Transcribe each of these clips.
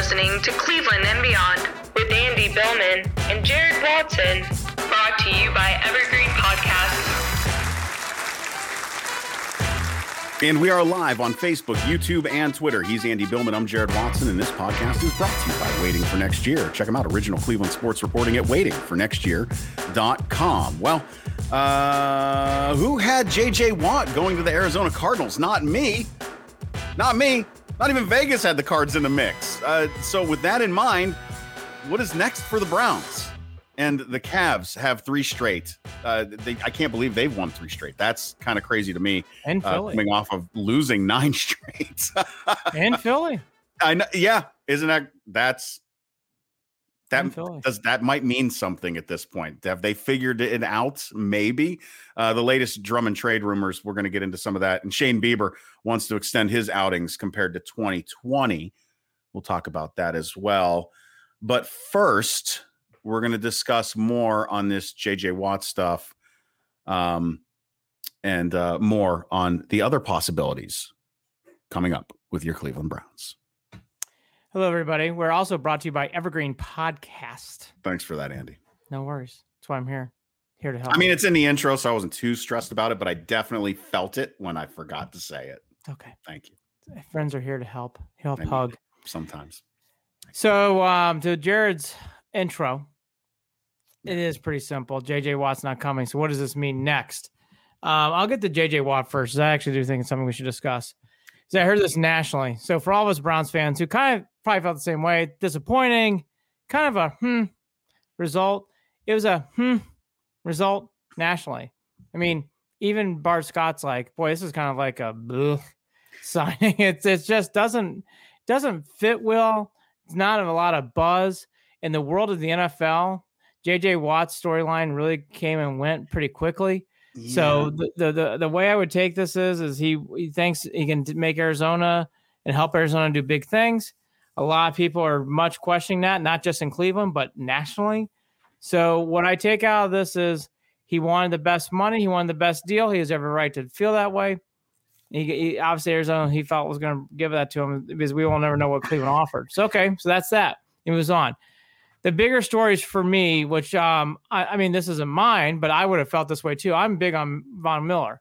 listening to Cleveland and Beyond with Andy Billman and Jared Watson, brought to you by Evergreen Podcasts. And we are live on Facebook, YouTube, and Twitter. He's Andy Billman. I'm Jared Watson, and this podcast is brought to you by Waiting for Next Year. Check them out, original Cleveland sports reporting at waitingfornextyear.com. Well, uh, who had JJ Watt going to the Arizona Cardinals? Not me. Not me. Not even Vegas had the cards in the mix. Uh, so, with that in mind, what is next for the Browns? And the Cavs have three straight. Uh, they, I can't believe they've won three straight. That's kind of crazy to me. And uh, Philly. coming off of losing nine straight. and Philly. I know. Yeah, isn't that that's that does that might mean something at this point? Have they figured it out? Maybe. Uh, the latest Drummond trade rumors. We're going to get into some of that. And Shane Bieber wants to extend his outings compared to 2020. We'll talk about that as well. But first, we're going to discuss more on this JJ Watt stuff, um, and uh, more on the other possibilities coming up with your Cleveland Browns. Hello, everybody. We're also brought to you by Evergreen Podcast. Thanks for that, Andy. No worries. That's why I'm here. Here to help. I mean, it's in the intro, so I wasn't too stressed about it, but I definitely felt it when I forgot to say it. okay. Thank you. Friends are here to help. Help Thank you. hug. Sometimes. So, um, to Jared's intro, it is pretty simple. JJ Watt's not coming. So, what does this mean next? Um, I'll get to JJ Watt first. I actually do think it's something we should discuss. So, I heard this nationally. So, for all of us Browns fans who kind of probably felt the same way, disappointing, kind of a hmm result. It was a hmm result nationally. I mean, even Bart Scott's like, boy, this is kind of like a bleh signing. It's it just doesn't doesn't fit well. It's not a lot of buzz in the world of the NFL. JJ Watt's storyline really came and went pretty quickly. So the, the the the way I would take this is is he he thinks he can make Arizona and help Arizona do big things. A lot of people are much questioning that, not just in Cleveland but nationally. So what I take out of this is he wanted the best money, he wanted the best deal. He has every right to feel that way. He, he obviously Arizona he felt was going to give that to him because we will never know what Cleveland offered. So okay, so that's that. He moves on. The bigger stories for me, which um, I, I mean, this isn't mine, but I would have felt this way too. I'm big on Von Miller.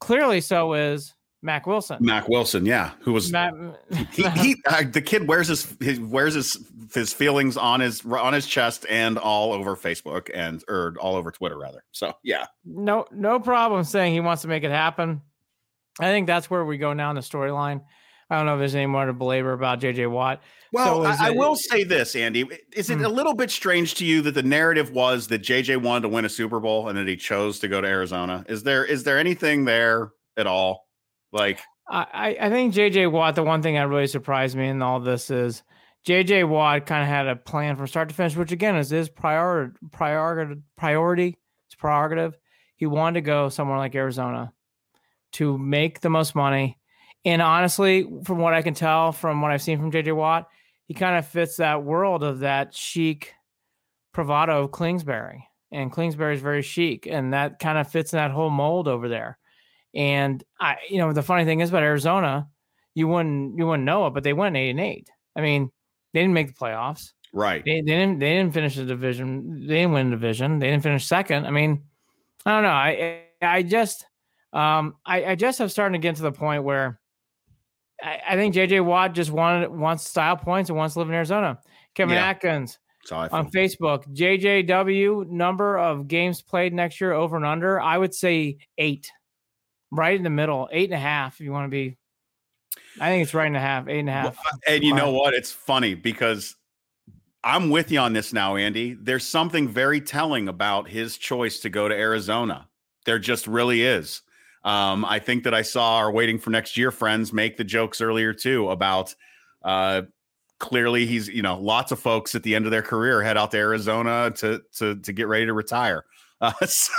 Clearly, so is Mack Wilson. Mack Wilson, yeah, who was Matt, he, he uh, the kid wears his, his wears his his feelings on his on his chest and all over Facebook and or all over Twitter rather. So yeah, no, no problem saying he wants to make it happen. I think that's where we go now in the storyline. I don't know if there's any more to belabor about JJ Watt. Well, So I, I it- will say this, Andy. Is it Hmm. a little bit strange to you that the narrative was that JJ wanted to win a Super Bowl and that he chose to go to Arizona? Is there is there anything there at all? Like, I, I I think JJ Watt, the one thing that really surprised me in all this is JJ Watt kind of had a plan from start to finish, which again is his prior, prior, priority, it's prerogative. He wanted to go somewhere like Arizona to make the most money. And honestly, from what I can tell, from what I've seen from JJ Watt, he kind of fits that world of that chic bravado of Kingsbury. And Kingsbury is very chic, and that kind of fits in that whole mold over there. And I, you know, the funny thing is about Arizona, you wouldn't you wouldn't know it, but they went eight and eight. I mean, they didn't make the playoffs. right? They, they didn't they didn't finish the division. They didn't win the division. They didn't finish second. I mean, I don't know. I I just um I, I just have starting to get to the point where I, I think JJ Watt just wanted wants style points and wants to live in Arizona. Kevin Yeah. Atkins on. Facebook, JJW number of games played next year over and under. I would say eight, right in the middle, eight and a half. If you want to be, I think it's right and a half, eight and a half. Well, and you know what? It's funny because I'm with you on this now, Andy. There's something very telling about his choice to go to Arizona. There just really is. Um, I think that I saw our waiting for next year friends make the jokes earlier too about uh, clearly he's you know lots of folks at the end of their career head out to Arizona to to to get ready to retire. Uh, so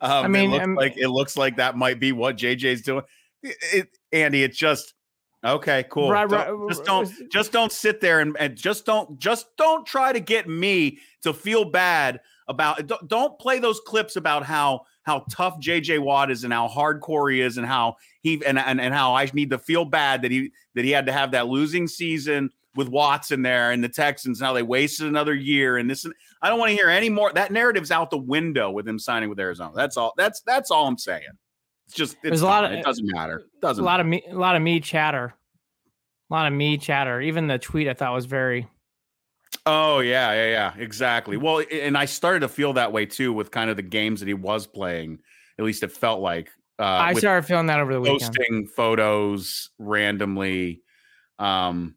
um, mean, it looks um, like it looks like that might be what JJ's doing. It, it- Andy, it's just okay, cool. Right, Don't- right, just don't uh, just don't sit there and, and just don't just don't try to get me to feel bad about don't, don't play those clips about how how tough JJ Watt is and how hardcore he is and how he and, and and how I need to feel bad that he that he had to have that losing season with Watson there and the Texans. Now they wasted another year and this. I don't want to hear any more. That narrative's out the window with him signing with Arizona. That's all. That's that's all I'm saying. It's just it's There's a lot of- it doesn't matter. It doesn't. A lot of me, a lot of me chatter, a lot of me chatter. Even the tweet I thought was very. Oh yeah, yeah, yeah, exactly. Well, and I started to feel that way too with kind of the games that he was playing. At least it felt like uh, I started feeling that over the weekend. posting photos randomly. Um,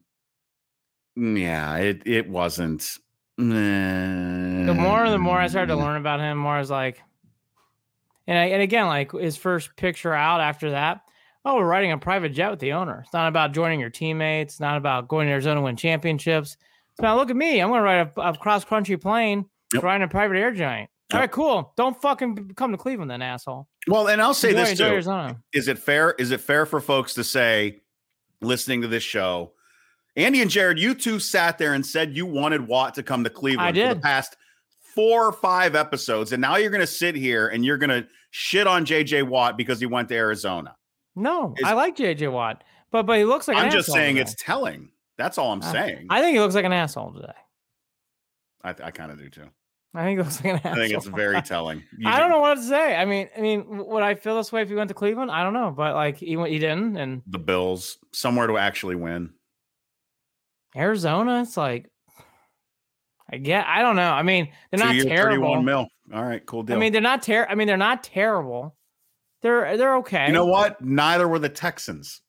mm, yeah, it it wasn't. The more the more I started to learn about him, more I was like, and I, and again, like his first picture out after that. Oh, we're riding a private jet with the owner. It's not about joining your teammates. It's not about going to Arizona to win championships. It's about look at me. I'm going to ride a, a cross country plane, Yep. riding a private air giant. All Yep. right, cool. Don't fucking come to Cleveland, then, asshole. Well, and I'll say enjoy, this too: Arizona. is it fair? Is it fair for folks to say, listening to this show, Andy and Jared, you two sat there and said you wanted Watt to come to Cleveland for the did. past four or five episodes, and now you're going to sit here and you're going to shit on JJ Watt because he went to Arizona. No, Is- I like JJ Watt, but but he looks like I'm just saying today. it's telling. That's all I'm Uh, saying. I think he looks like an asshole today. I, I kind of do too. I think he looks like an asshole. I think it's very telling. You I don't know what to say. I mean, I mean, would I feel this way if he went to Cleveland? I don't know, but like he went, he didn't, and The Bills somewhere to actually win. Arizona, it's like, I get, I don't know. I mean, they're not terrible. 31 mil. All right, cool deal. I mean, they're not ter- I mean, they're not terrible. They're they're okay. you know what? Neither were the Texans.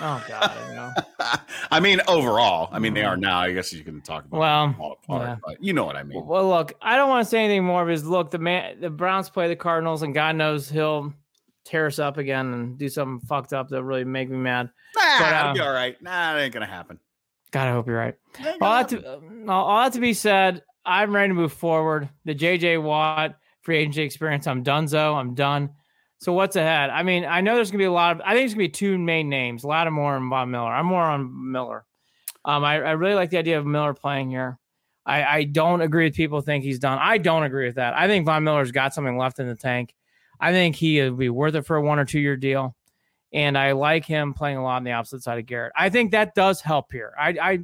Oh God, you know. I mean, overall, I mean, they are now. I guess you can talk about Well, apart, yeah. but you know what I mean. Well, look, I don't want to say anything more because look, the man, the Browns play the Cardinals, and God knows he'll tear us up again and do something fucked up that really make me mad. Nah, but, uh, be all right. Nah, it ain't gonna happen. God, I hope you're right. All that to all, all that to be said, I'm ready to move forward. The JJ Watt free agency experience, I'm donezo. I'm done. So what's ahead? I mean, I know there's gonna be a lot of. I think it's gonna be two main names: Lattimore and Von Miller. I'm more on Miller. Um, I, I really like the idea of Miller playing here. I, I don't agree with people think he's done. I don't agree with that. I think Von Miller's got something left in the tank. I think he would be worth it for a one or two year deal. And I like him playing a lot on the opposite side of Garrett. I think that does help here. I, I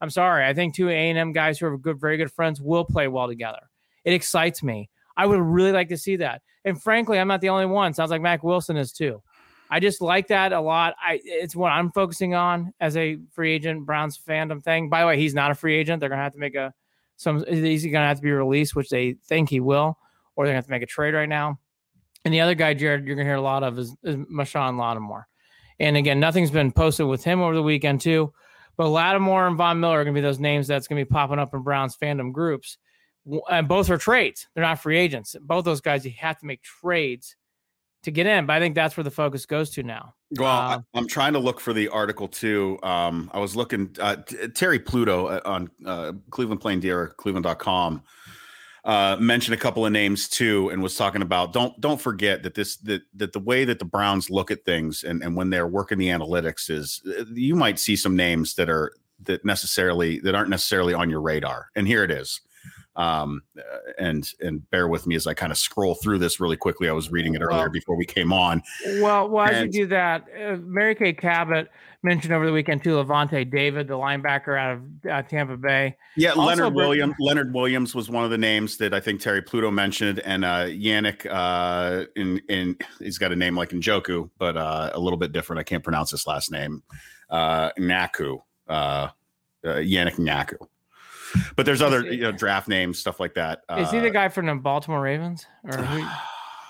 I'm sorry. I think two A and M guys who are good, very good friends will play well together. It excites me. I would really like to see that. And frankly, I'm not the only one. Sounds like Mack Wilson is too. I just like that a lot. I it's what I'm focusing on as a free agent Browns fandom thing. By the way, he's not a free agent. They're gonna have to make a some. He's gonna have to be released, which they think he will, or they're gonna have to make a trade right now. And the other guy, Jared, you're gonna hear a lot of is, is Marshon Lattimore. And again, nothing's been posted with him over the weekend too. But Lattimore and Von Miller are gonna be those names that's gonna be popping up in Browns fandom groups. And both are trades. They're not free agents. Both those guys, you have to make trades to get in. But I think that's where the focus goes to now. Well, I, Uh, I'm trying to look for the article too. Um, I was looking uh, T- Terry Pluto uh, on uh, Cleveland Plain Dealer, Cleveland.com, uh, mentioned a couple of names too, and was talking about don't don't forget that this that that the way that the Browns look at things and and when they're working the analytics is uh, you might see some names that are that necessarily that aren't necessarily on your radar, and here it is. Um, uh, and and bear with me as I kind of scroll through this really quickly. I was reading it earlier Well, before we came on. Well, well, as you do that, uh, Mary Kay Cabot mentioned over the weekend too Lavonte David, the linebacker out of uh, Tampa Bay. Yeah, Also, Leonard Williams. Leonard Williams was one of the names that I think Terry Pluto mentioned, and uh, Yannick. Uh, in in he's got a name like Njoku, but uh, a little bit different. I can't pronounce his last name. Uh, Naku. Uh, uh, Yannick Naku. But there's other you know draft names, stuff like that. Is he the Uh, guy from the Baltimore Ravens? Or who?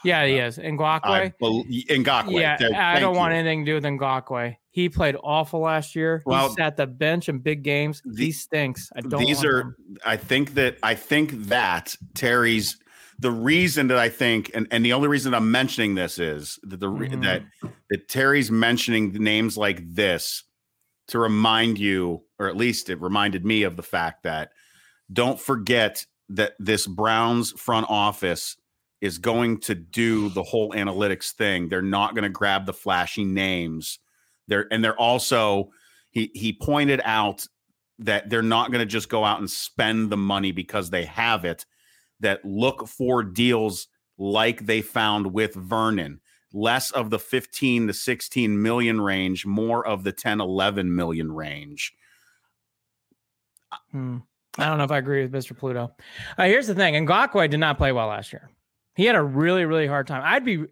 Yeah, he is. Ngakoue. Bel- Ngakoue. Yeah, Th- I don't want anything to do with Ngakoue. He played awful last year. Well, he sat the bench in big games. the- he stinks. I don't. these are him. i think that i think that terry's the reason that i think and, and the only reason i'm mentioning this is that the Mhm. that that terry's mentioning names like this to remind you or at least it reminded me of the fact that don't forget that this browns front office is going to do the whole analytics thing. They're not going to grab the flashy names. They're and they're also he he pointed out that they're not going to just go out and spend the money because they have it that look for deals like they found with Vernon. Less of the 15 to 16 million range more of the 10 11 million range Hmm. I don't know if I agree with Mr. Pluto. Uh, here's the thing: Ngakoue did not play well last year. He had a really, really hard time. I'd be.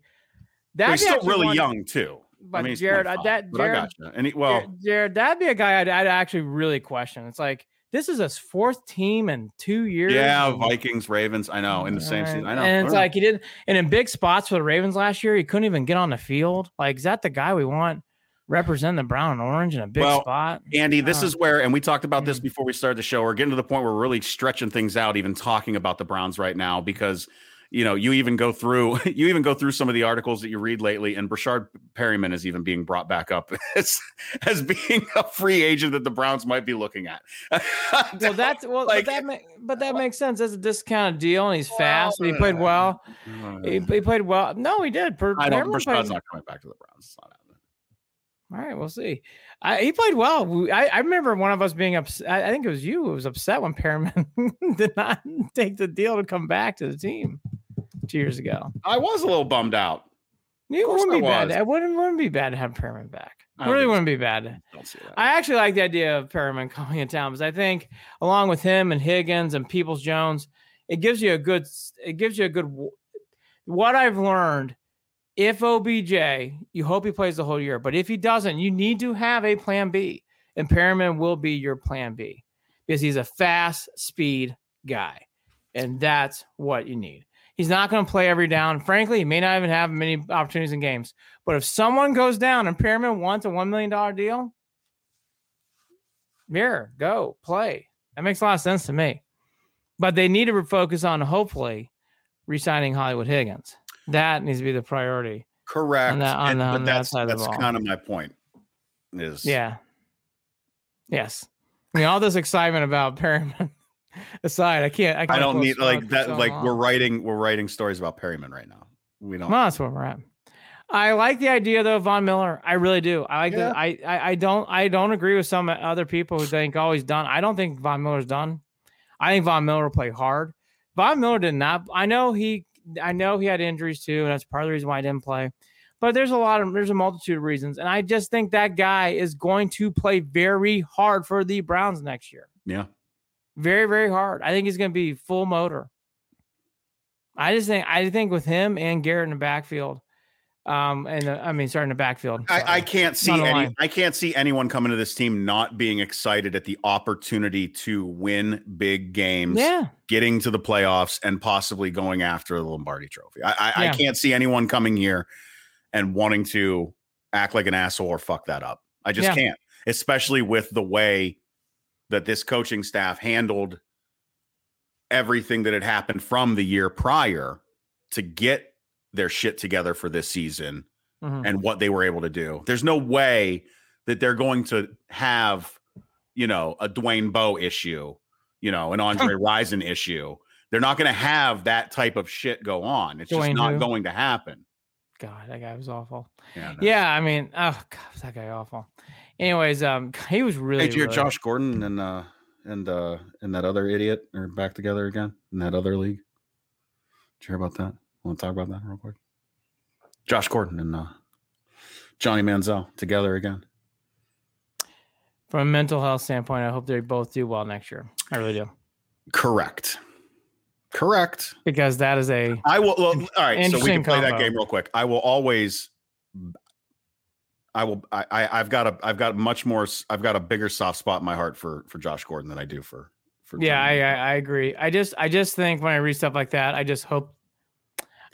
But he's still really young too. But I mean, Jared, 25, that but I Jared, gotcha. And he, well, Jared, Jared, that'd be a guy I'd, I'd actually really question. It's like this is his fourth team in two years. yeah, Vikings, Ravens. I know in the same season. I know. And it's like he did, and in big spots for the Ravens last year, he couldn't even get on the field. Like, is that the guy we want representing the brown and orange in a big Well, spot? Andy, this Uh, is where, and we talked about this before we started the show. We're getting to the point where we're really stretching things out, even talking about the Browns right now, because you know you even go through you even go through some of the articles that you read lately, and Breshad Perriman is even being brought back up as as being a free agent that the Browns might be looking at. Well, that's well, Like- but that ma- but that makes sense. That's a discounted deal, and he's fast. and he played well. He, he played well. No, he did. Per- I don't. Perriman Breshad's played- not coming back to the Browns. It's not. All right, we'll see. I, he played well. I, I remember one of us being upset. I, think it was you who was upset when Perriman did not take the deal to come back to the team two years ago. I was a little bummed out. It wouldn't be bad. It wouldn't, wouldn't be bad to have Perriman back. It really wouldn't be bad. Don't see that. I actually like the idea of Perriman coming in town because I think, along with him and Higgins and Peoples Jones, it gives you a good. It gives you a good. What I've learned, if OBJ, you hope he plays the whole year, but if he doesn't, you need to have a plan B, and Perriman will be your plan B because he's a fast speed guy, and that's what you need. He's not going to play every down. Frankly, he may not even have many opportunities in games. But if someone goes down and Perriman wants a $1 million deal, mirror, go play. That makes a lot of sense to me. But they need to focus on hopefully re-signing Hollywood Higgins. That needs to be the priority. Correct. that- on And- the- but on that that's the that's kind of my point. Is Yeah. Yes. I mean, all this excitement about Perriman aside, I can't. I, can't I don't need like that. so like long. we're writing we're writing stories about Perriman right now. We don't. Well, that's where we're at. I like the idea though, Von Miller. I really do. I like Yeah. that. I, I I don't I don't agree with some other people who think oh he's done. I don't think Von Miller's done. I think Von Miller will play hard. Von Miller did not. I know he. I know he had injuries too, and that's part of the reason why I didn't play. But there's a lot of there's a multitude of reasons, and I just think that guy is going to play very hard for the Browns next year. Yeah. Very very hard. I think he's going to be full motor. I just think I think with him and Garrett in the backfield, um, and uh, I mean starting the backfield. I, I can't see any. line. I can't see anyone coming to this team not being excited at the opportunity to win big games, yeah, getting to the playoffs, and possibly going after the Lombardi Trophy. I, I, I can't see anyone coming here and wanting to act like an asshole or fuck that up. I just Yeah. can't, especially with the way that this coaching staff handled everything that had happened from the year prior to get their shit together for this season Mhm. and what they were able to do. There's no way that they're going to have, you know, a Dwayne Bowe issue, you know, an Andre Rison issue. They're not going to have that type of shit go on. It's just not who? going to happen. God, that guy was awful. Yeah. no. Yeah, I mean, oh God, that guy awful. Anyways, um, he was really. Hey, did you hear really- Josh Gordon and uh and uh and that other idiot are back together again in that other league? Did you hear about that? Want to talk about that real quick? Josh Gordon and uh Johnny Manziel together again. From a mental health standpoint, I hope they both do well next year. I really do Correct. Correct. because that is a I will. Well, all right, so we can play that game real quick. I will always. I will. I, I. I've got a. I've got much more. I've got a bigger soft spot in my heart for for Josh Gordon than I do for for. yeah. I, I I agree. I just I just think when I read stuff like that, I just hope.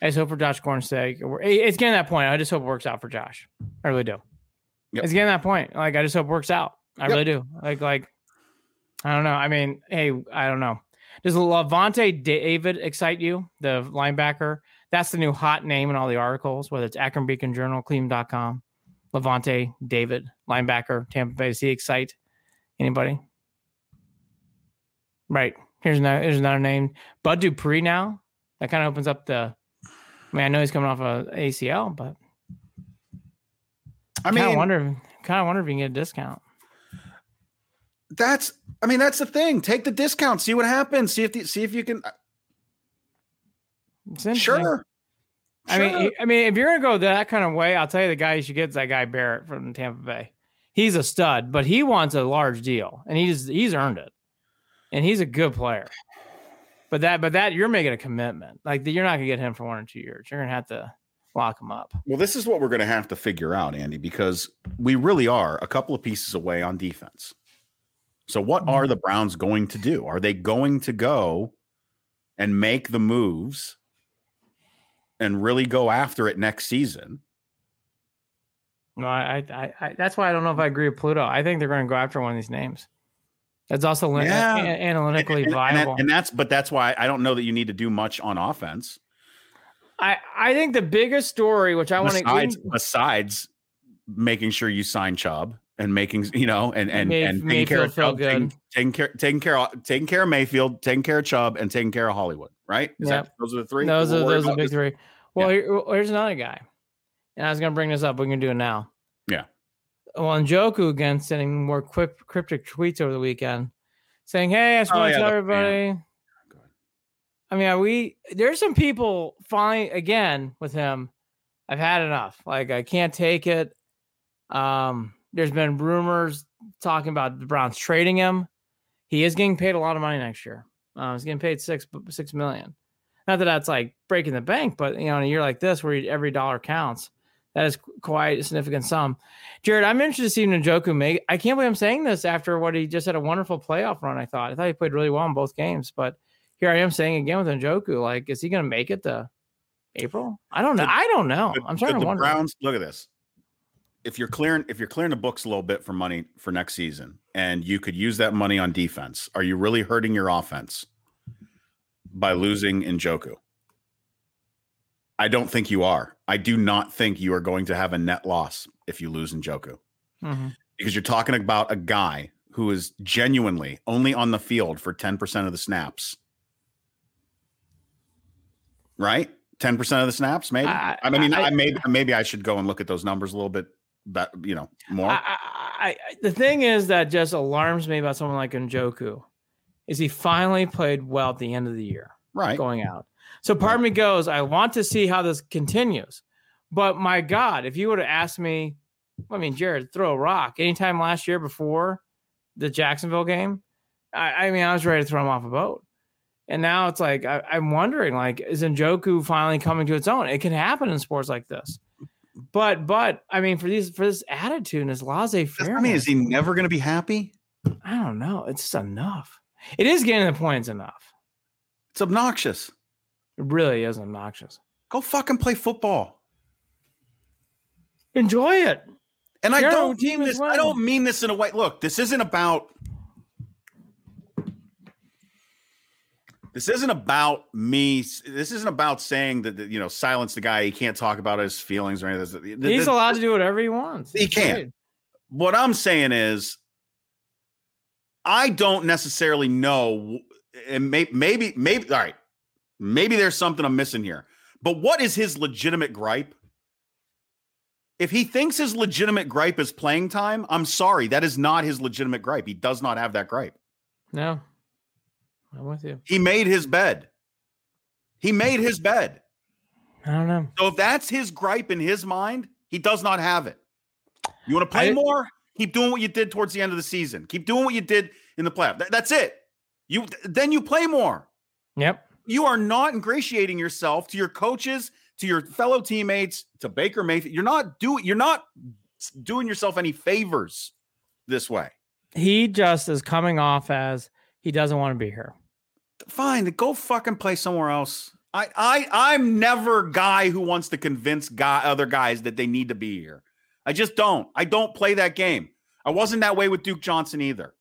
I just hope for Josh Gordon's sake. it wor- it- It's getting that point. I just hope it works out for Josh. I really do. Yep. It's getting that point. Like I just hope it works out. I Yep. really do. Like like I don't know. I mean, hey, I don't know. Does Lavonte David excite you? The linebacker. That's the new hot name in all the articles, whether it's Akron Beacon Journal, Cleveland.com. Lavonte David, linebacker, Tampa Bay. Does he excite anybody? Right. Here's another, here's another name. Bud Dupree now. That kind of opens up the. I mean, I know he's coming off a ACL, but I I kind of mean, wonder. Kind of wonder if you can get a discount. that's. I mean, that's the thing. Take the discount. See what happens. See if the, see if you can. Uh, it's interesting. Sure. I mean, I mean, if you're gonna go that kind of way, I'll tell you the guy you should get is that guy Barrett from Tampa Bay. He's a stud, but he wants a large deal, and he's he's earned it. and he's a good player. But that, but that you're making a commitment. Like you're not gonna get him for one or two years. You're gonna have to lock him up. Well, this is what we're going to have to figure out, Andy, because we really are a couple of pieces away on defense. So, what Mm-hmm. are the Browns going to do? Are they going to go and make the moves and really go after it next season? No, I, I, I, that's why I don't know if I agree with Pluto. I think they're going to go after one of these names. That's also Yeah. a- analytically And- viable. And, and that's, but that's why I don't know that you need to do much on offense. I, I think the biggest story, which I want to, besides making sure you sign Chubb and making you know and and May- and taking care of Chubb, taking, taking care taking care of taking care of Mayfield, taking care of Chubb, and taking care of Hollywood. Right? Is that, those are the three. those are those are the big three. Well, here, here's another guy, and I was going to bring this up. We can do it now. Yeah. Well, Njoku again sending more quick cryptic tweets over the weekend, saying, "Hey, I just Oh, want to tell everybody." I mean, are we there's some people finally again with him. I've had enough. Like I can't take it. Um, there's been rumors talking about the Browns trading him. He is getting paid a lot of money next year. Uh, he's getting paid six six million. Not that that's like breaking the bank, but you know, in a year like this where every dollar counts, that is quite a significant sum. Jared, I'm interested to see Njoku make. I can't believe I'm saying this after what he just had a wonderful playoff run. I thought I thought he played really well in both games, but here I am saying again with Njoku, like, is he going to make it to April? I don't know. I don't know. I'm starting to the wonder. Browns look at this. If you're clearing if you're clearing the books a little bit for money for next season, and you could use that money on defense, are you really hurting your offense by losing Njoku? I don't think you are. I do not think you are going to have a net loss if you lose Njoku. Mhm. because you're talking about a guy who is genuinely only on the field for 10% of the snaps. Right? 10% of the snaps, maybe. I- I, mean, I- I, maybe maybe I should go and look at those numbers a little bit but you know, more. I, the thing is that just alarms me about someone like Njoku is he finally played well at the end of the year. right. going out. So part of me goes, I want to see how this continues. But my God, if you would have asked me, I mean, Jared, throw a rock anytime last year before the Jacksonville game, I, I mean, I was ready to throw him off a boat. And now it's like I, I'm wondering, like, is Njoku finally coming to its own? It can happen in sports like this. But but I mean, for these for this attitude and this laissez faire, I mean, is he never going to be happy? I don't know. It's just enough. It is getting the points enough. It's obnoxious. It really is obnoxious. Go fucking play football. Enjoy it. And I don't mean is this. I don't mean this in a way. Look, this isn't about. This isn't about me. This isn't about saying that you know silence the guy. He can't talk about his feelings or anything. He's allowed to do whatever he wants. He It's can. great. What I'm saying is, I don't necessarily know, and maybe, maybe, maybe. All right, maybe there's something I'm missing here. But what is his legitimate gripe? If he thinks his legitimate gripe is playing time, I'm sorry, that is not his legitimate gripe. He does not have that gripe. No, I'm with you. He made his bed. He made his bed. I don't know. So if that's his gripe in his mind, he does not have it. You want to play I- more? Keep doing what you did towards the end of the season. Keep doing what you did in the playoff. Th- that's it. You then you play more. Yep. You are not ingratiating yourself to your coaches, to your fellow teammates, to Baker Mayfield. You're not doing you're not doing yourself any favors this way. He just is coming off as he doesn't want to be here. Fine, go fucking play somewhere else. I I I'm never guy who wants to convince guy other guys that they need to be here. I just don't. I don't play that game. I wasn't that way with Duke Johnson either.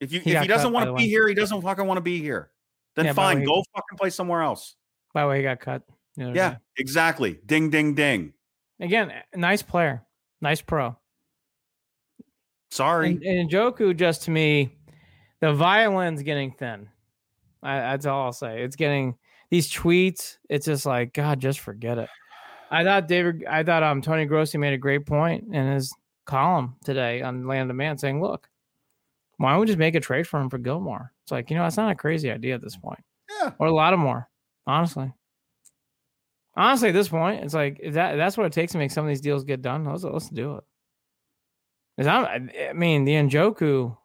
If you He if he doesn't want to be way. here, he doesn't fucking want to be here. Then Yeah, fine, go fucking play somewhere else. By the way, he got cut. Yeah, exactly. Ding ding ding. Again, nice player, nice pro. Sorry. And, and Njoku, just to me, the violin's getting thin. I, that's all I'll say. It's getting these tweets. It's just like God, just forget it. I thought David. I thought um Tony Grossi made a great point in his column today on Land of Man, saying, "Look, why don't we just make a trade for him for Gilmore?" It's like you know, that's not a crazy idea at this point, yeah. or Lattimore. Honestly, honestly, at this point, it's like that that's what it takes to make some of these deals get done. Let's let's do it. 'Cause I'm, I mean, the Njoku.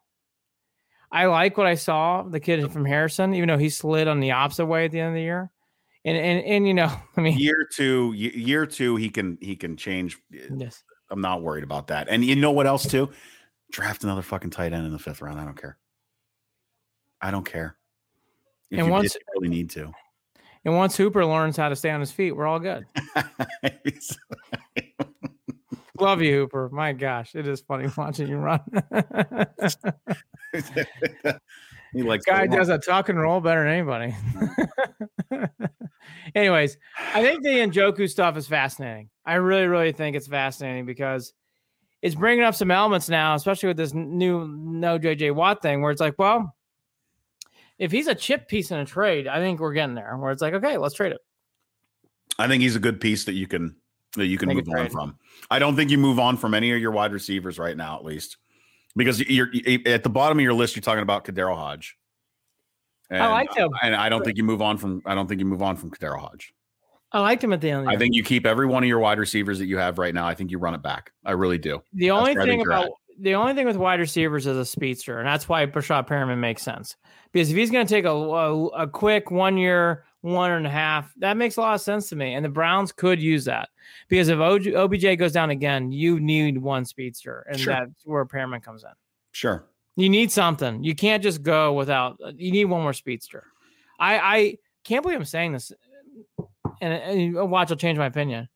I like what I saw the kid from Harrison, even though he slid on the opposite way at the end of the year. And and and you know, I mean, year two, year two, he can he can change. Eh, yes. I'm not worried about that. And you know what else too? Draft another fucking tight end in the fifth round. I don't care. I don't care. If And once- you really need to. And once Hooper learns how to stay on his feet, we're all good. Love you, Hooper. My gosh, it is funny watching you run. he likes guy does a tuck and roll better than anybody. Anyways, I think the Njoku stuff is fascinating. I really, really think it's fascinating because it's bringing up some elements now, especially with this new no JJ Watt thing, where it's like, well, if he's a chip piece in a trade, I think we're getting there. Where it's like, okay, let's trade it. I think he's a good piece that you can that you can Make move on from. I don't think you move on from any of your wide receivers right now, at least, because you're you- at the bottom of your list. You're talking about KhaDarel Hodge. And, I like him. and I don't think you move on from. I don't think you move on from KhaDarel Hodge. I liked him at the end. The I think you keep every one of your wide receivers that you have right now. I think you run it back. I really do. The only thing about the only thing with wide receivers is a speedster, and that's why Breshad Perriman makes sense. Because if he's going to take a, a a quick one year, one and a half, that makes a lot of sense to me. And the Browns could use that because if OG, OBJ goes down again, you need one speedster, and Sure. that's where Perriman comes in. Sure. You need something. You can't just go without. You need one more speedster. I I can't believe I'm saying this, and, and watch. I'll change my opinion.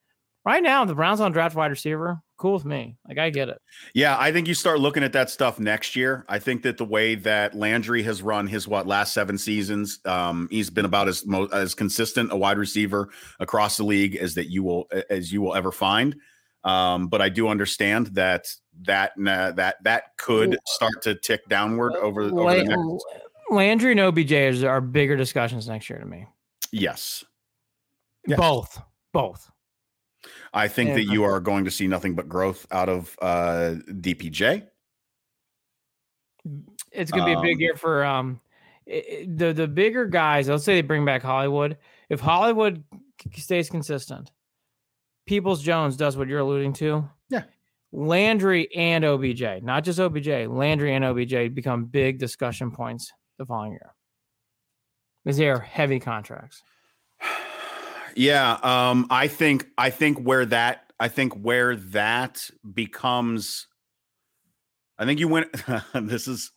Right now, the Browns on draft wide receiver. Cool with me. Like I get it. Yeah, I think you start looking at that stuff next year. I think that the way that Landry has run his what last seven seasons, um, he's been about as mo- as consistent a wide receiver across the league as that you will as you will ever find. Um, but I do understand that that uh, that that could start to tick downward over, over the La- next. Landry and OBJ is, are bigger discussions next year to me. Yes, Yes. Both, both. I think Yeah. that you are going to see nothing but growth out of uh, DPJ. It's gonna be a big Um, year for um i- i- the the bigger guys. Let's say they bring back Hollywood. If Hollywood stays consistent, Peoples Jones does what you're alluding to. Yeah. Landry and OBJ, not just OBJ, Landry and OBJ become big discussion points the following year. Because they are heavy contracts. Yeah, um, I think I think where that I think where that becomes, I think you win. this is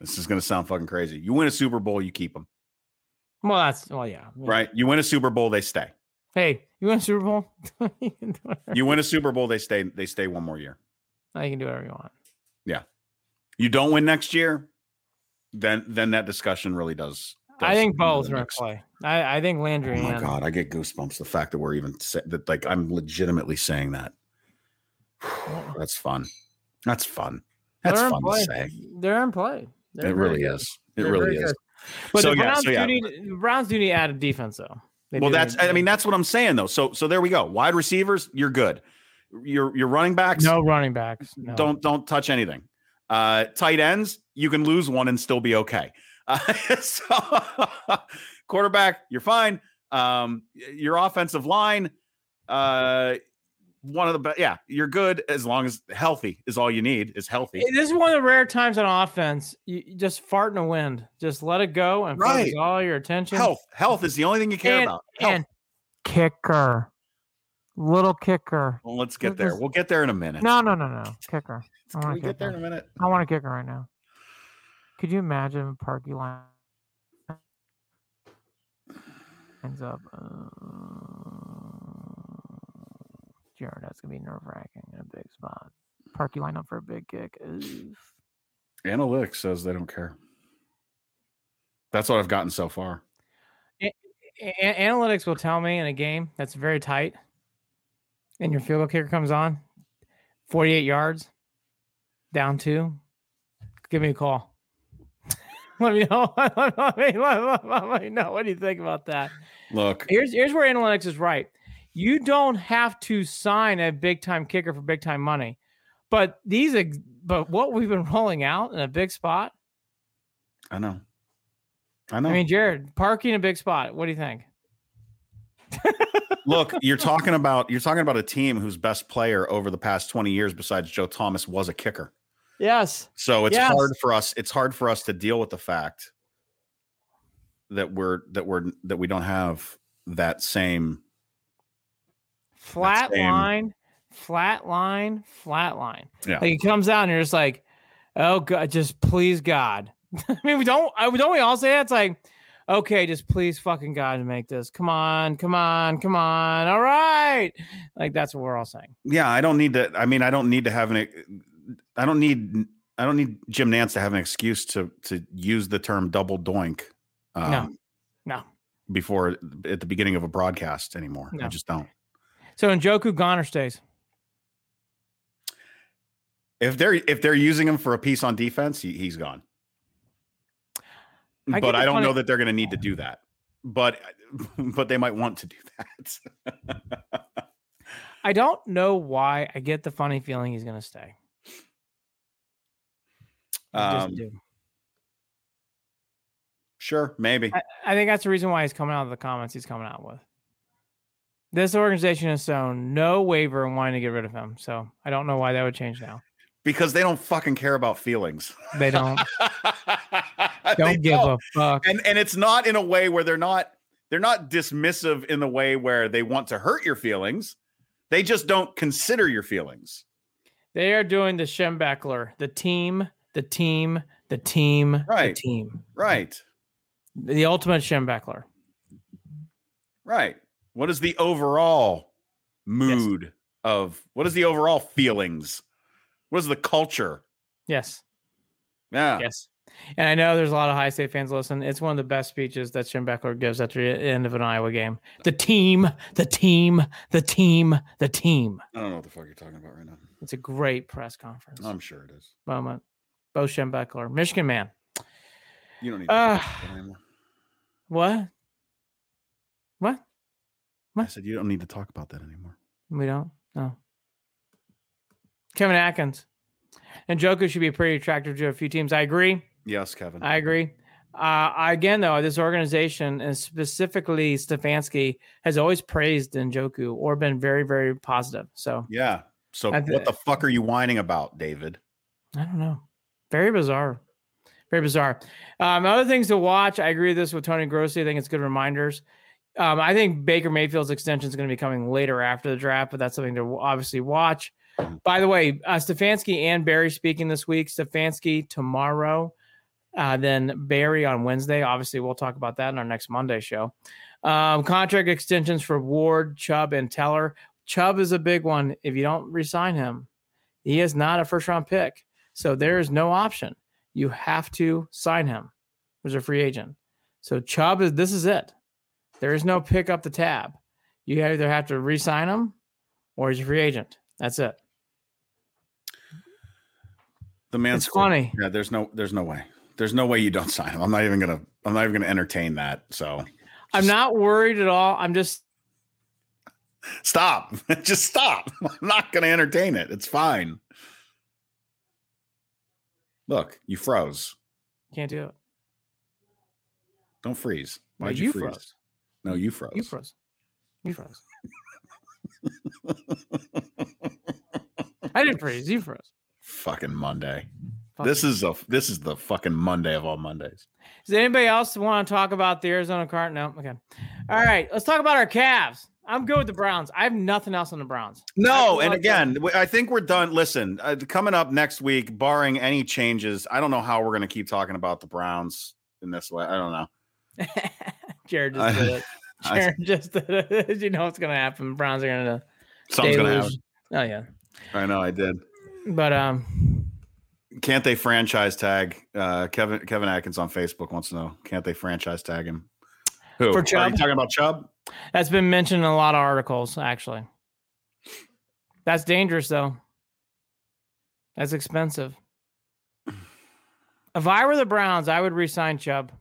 this is going to sound fucking crazy. You win a Super Bowl, you keep them, Well, that's well, yeah. right? You win a Super Bowl, they stay. Hey, you win a Super Bowl? you can do whatever. You win a Super Bowl, they stay. They stay one more year. Now you can do whatever you want. Yeah. You don't win next year, then then that discussion really does. I think both are in play. I, I think Landry Oh my and god, I get goosebumps. The fact that we're even say, that, like, I'm legitimately saying that. That's fun. That's fun. That's they're fun to say. They're in play. They're It really good. is. It They're really is. good. But So, the yeah, Browns so, yeah. do need the Browns do need to add a defense though. They Well, that's I mean that's what I'm saying though. So so there we go. Wide receivers, you're good. Your your running backs, no running backs. No. don't don't touch anything. Uh, tight ends, you can lose one and still be okay. Uh, so quarterback, you're fine. Um, your offensive line, uh, one of the best. Yeah, you're good as long as healthy is all you need. Is healthy. This is one of the rare times on offense. You you just fart in the wind. Just let it go and focus all your attention. Health, health is the only thing you care and, about. Health. and kicker, little kicker. well, let's get there. We'll get there in a minute. No, no, no, no, kicker. I want we a get there in a minute? I want a kicker right now. Could you imagine a Parkey line ends up? Uh, Jared, that's gonna be nerve wracking in a big spot. Parkey line up for a big kick. Oof. Analytics says they don't care. That's what I've gotten so far. A- a- analytics will tell me in a game that's very tight, and your field goal kicker comes on, forty-eight yards, down two. Give me a call. Let me know. let, me, let, let- let me know. What do you think about that? Look, Here's here's where analytics is right. You don't have to sign a big time kicker for big time money, but these but what we've been rolling out in a big spot. I know. I know. I mean, Jared parking a big spot. What do you think? Look, you're talking about you're talking about a team whose best player over the past 20 years, besides Joe Thomas, was a kicker. Yes. So it's Yes. hard for us. It's hard for us to deal with the fact that we're that we're that we don't have that same. Flat same- line, flat line, flat line. Yeah. Like it comes out and you're just like, oh God, just please God. I mean, we don't I don't we all say that? It's like, okay, just please fucking God make this. Come on, come on, come on. All right. Like that's what we're all saying. Yeah, I don't need to. I mean, I don't need to have an. I don't need. I don't need Jim Nantz to have an excuse to to use the term double doink. Um, No. No. Before at the beginning of a broadcast anymore, I just don't. So Njoku gone or stays. If they're if they're using him for a piece on defense, he, he's gone. I but I don't funny- know that they're going to need to do that. But but they might want to do that. I don't know why. I get the funny feeling he's gonna stay. Um, sure, maybe. I, I think that's the reason why he's coming out of the comments he's coming out with. This organization has shown no waiver in wanting to get rid of him. So I don't know why that would change now. because they don't fucking care about feelings. They don't don't give don't. a fuck. and and it's not in a way where they're not they're not dismissive in the way where they want to hurt your feelings. They just don't consider your feelings. They are doing the Schembechler, the team, the team, the team, Right. the team. Right. The ultimate Schembechler. Right. What is the overall mood of what is the overall feelings? What is the culture? Yes. Yeah. Yes. And I know there's a lot of Ohio State fans listen. It's one of the best speeches that Schembechler gives at the end of an Iowa game. The team, the team, the team, the team. I don't know what the fuck you're talking about right now. It's a great press conference I'm sure it is. moment. Bo Schembechler, Michigan man. You don't need to Uh, talk about that anymore. What? What? I said you don't need to talk about that anymore. We don't? No. Kevin Atkins. Njoku should be pretty attractive to a few teams. I agree. Yes, Kevin. I agree. Uh, again, though, this organization and specifically Stefanski has always praised Njoku or been very, very positive. So yeah. So I what the fuck are you whining about, David? I don't know. Very bizarre. Very bizarre. Um, other things to watch. I agree with this with Tony Grossi. I think it's good reminders. Um, I think Baker Mayfield's extension is going to be coming later after the draft, but that's something to obviously watch. By the way, uh, Stefanski and Berry speaking this week. Stefanski tomorrow, uh, then Berry on Wednesday. Obviously, we'll talk about that in our next Monday show. Um, contract extensions for Ward, Chubb, and Teller. Chubb is a big one. If you don't resign him, he is not a first round pick. So there is no option. You have to sign him as a free agent. So Chubb is this is it. There is no pick up the tab. You either have to re-sign him or he's a free agent. That's it. The man's It's funny. Yeah, there's no there's no way. There's no way you don't sign him. I'm not even gonna I'm not even gonna entertain that. So I'm not worried at all. I'm just stop. just stop. I'm not gonna entertain it. It's fine. Look, you froze. can't do it. Don't freeze. Why Why'd you freeze? froze? No, you froze. You froze. You froze. I didn't freeze. You froze. Fucking Monday. Fuck. This is a this is the fucking Monday of all Mondays. Does anybody else want to talk about the Arizona Card? No. Okay. All right. Let's talk about our Cavs. I'm good with the Browns. I have nothing else on the Browns. No, and again, I think we're done. Listen, uh, coming up next week, barring any changes, I don't know how we're going to keep talking about the Browns in this way. I don't know. Jared just did it. I- Jared just did it. You know what's going to happen. Browns are going to. Something's going to happen. Oh yeah. I know, I did. But um, Can't they franchise tag uh, Kevin Kevin Atkins on Facebook wants to know? Can't they franchise tag him? Who For Are you talking about Chubb? That's been mentioned in a lot of articles. Actually, that's dangerous though. That's expensive. If I were the Browns, I would resign Chubb.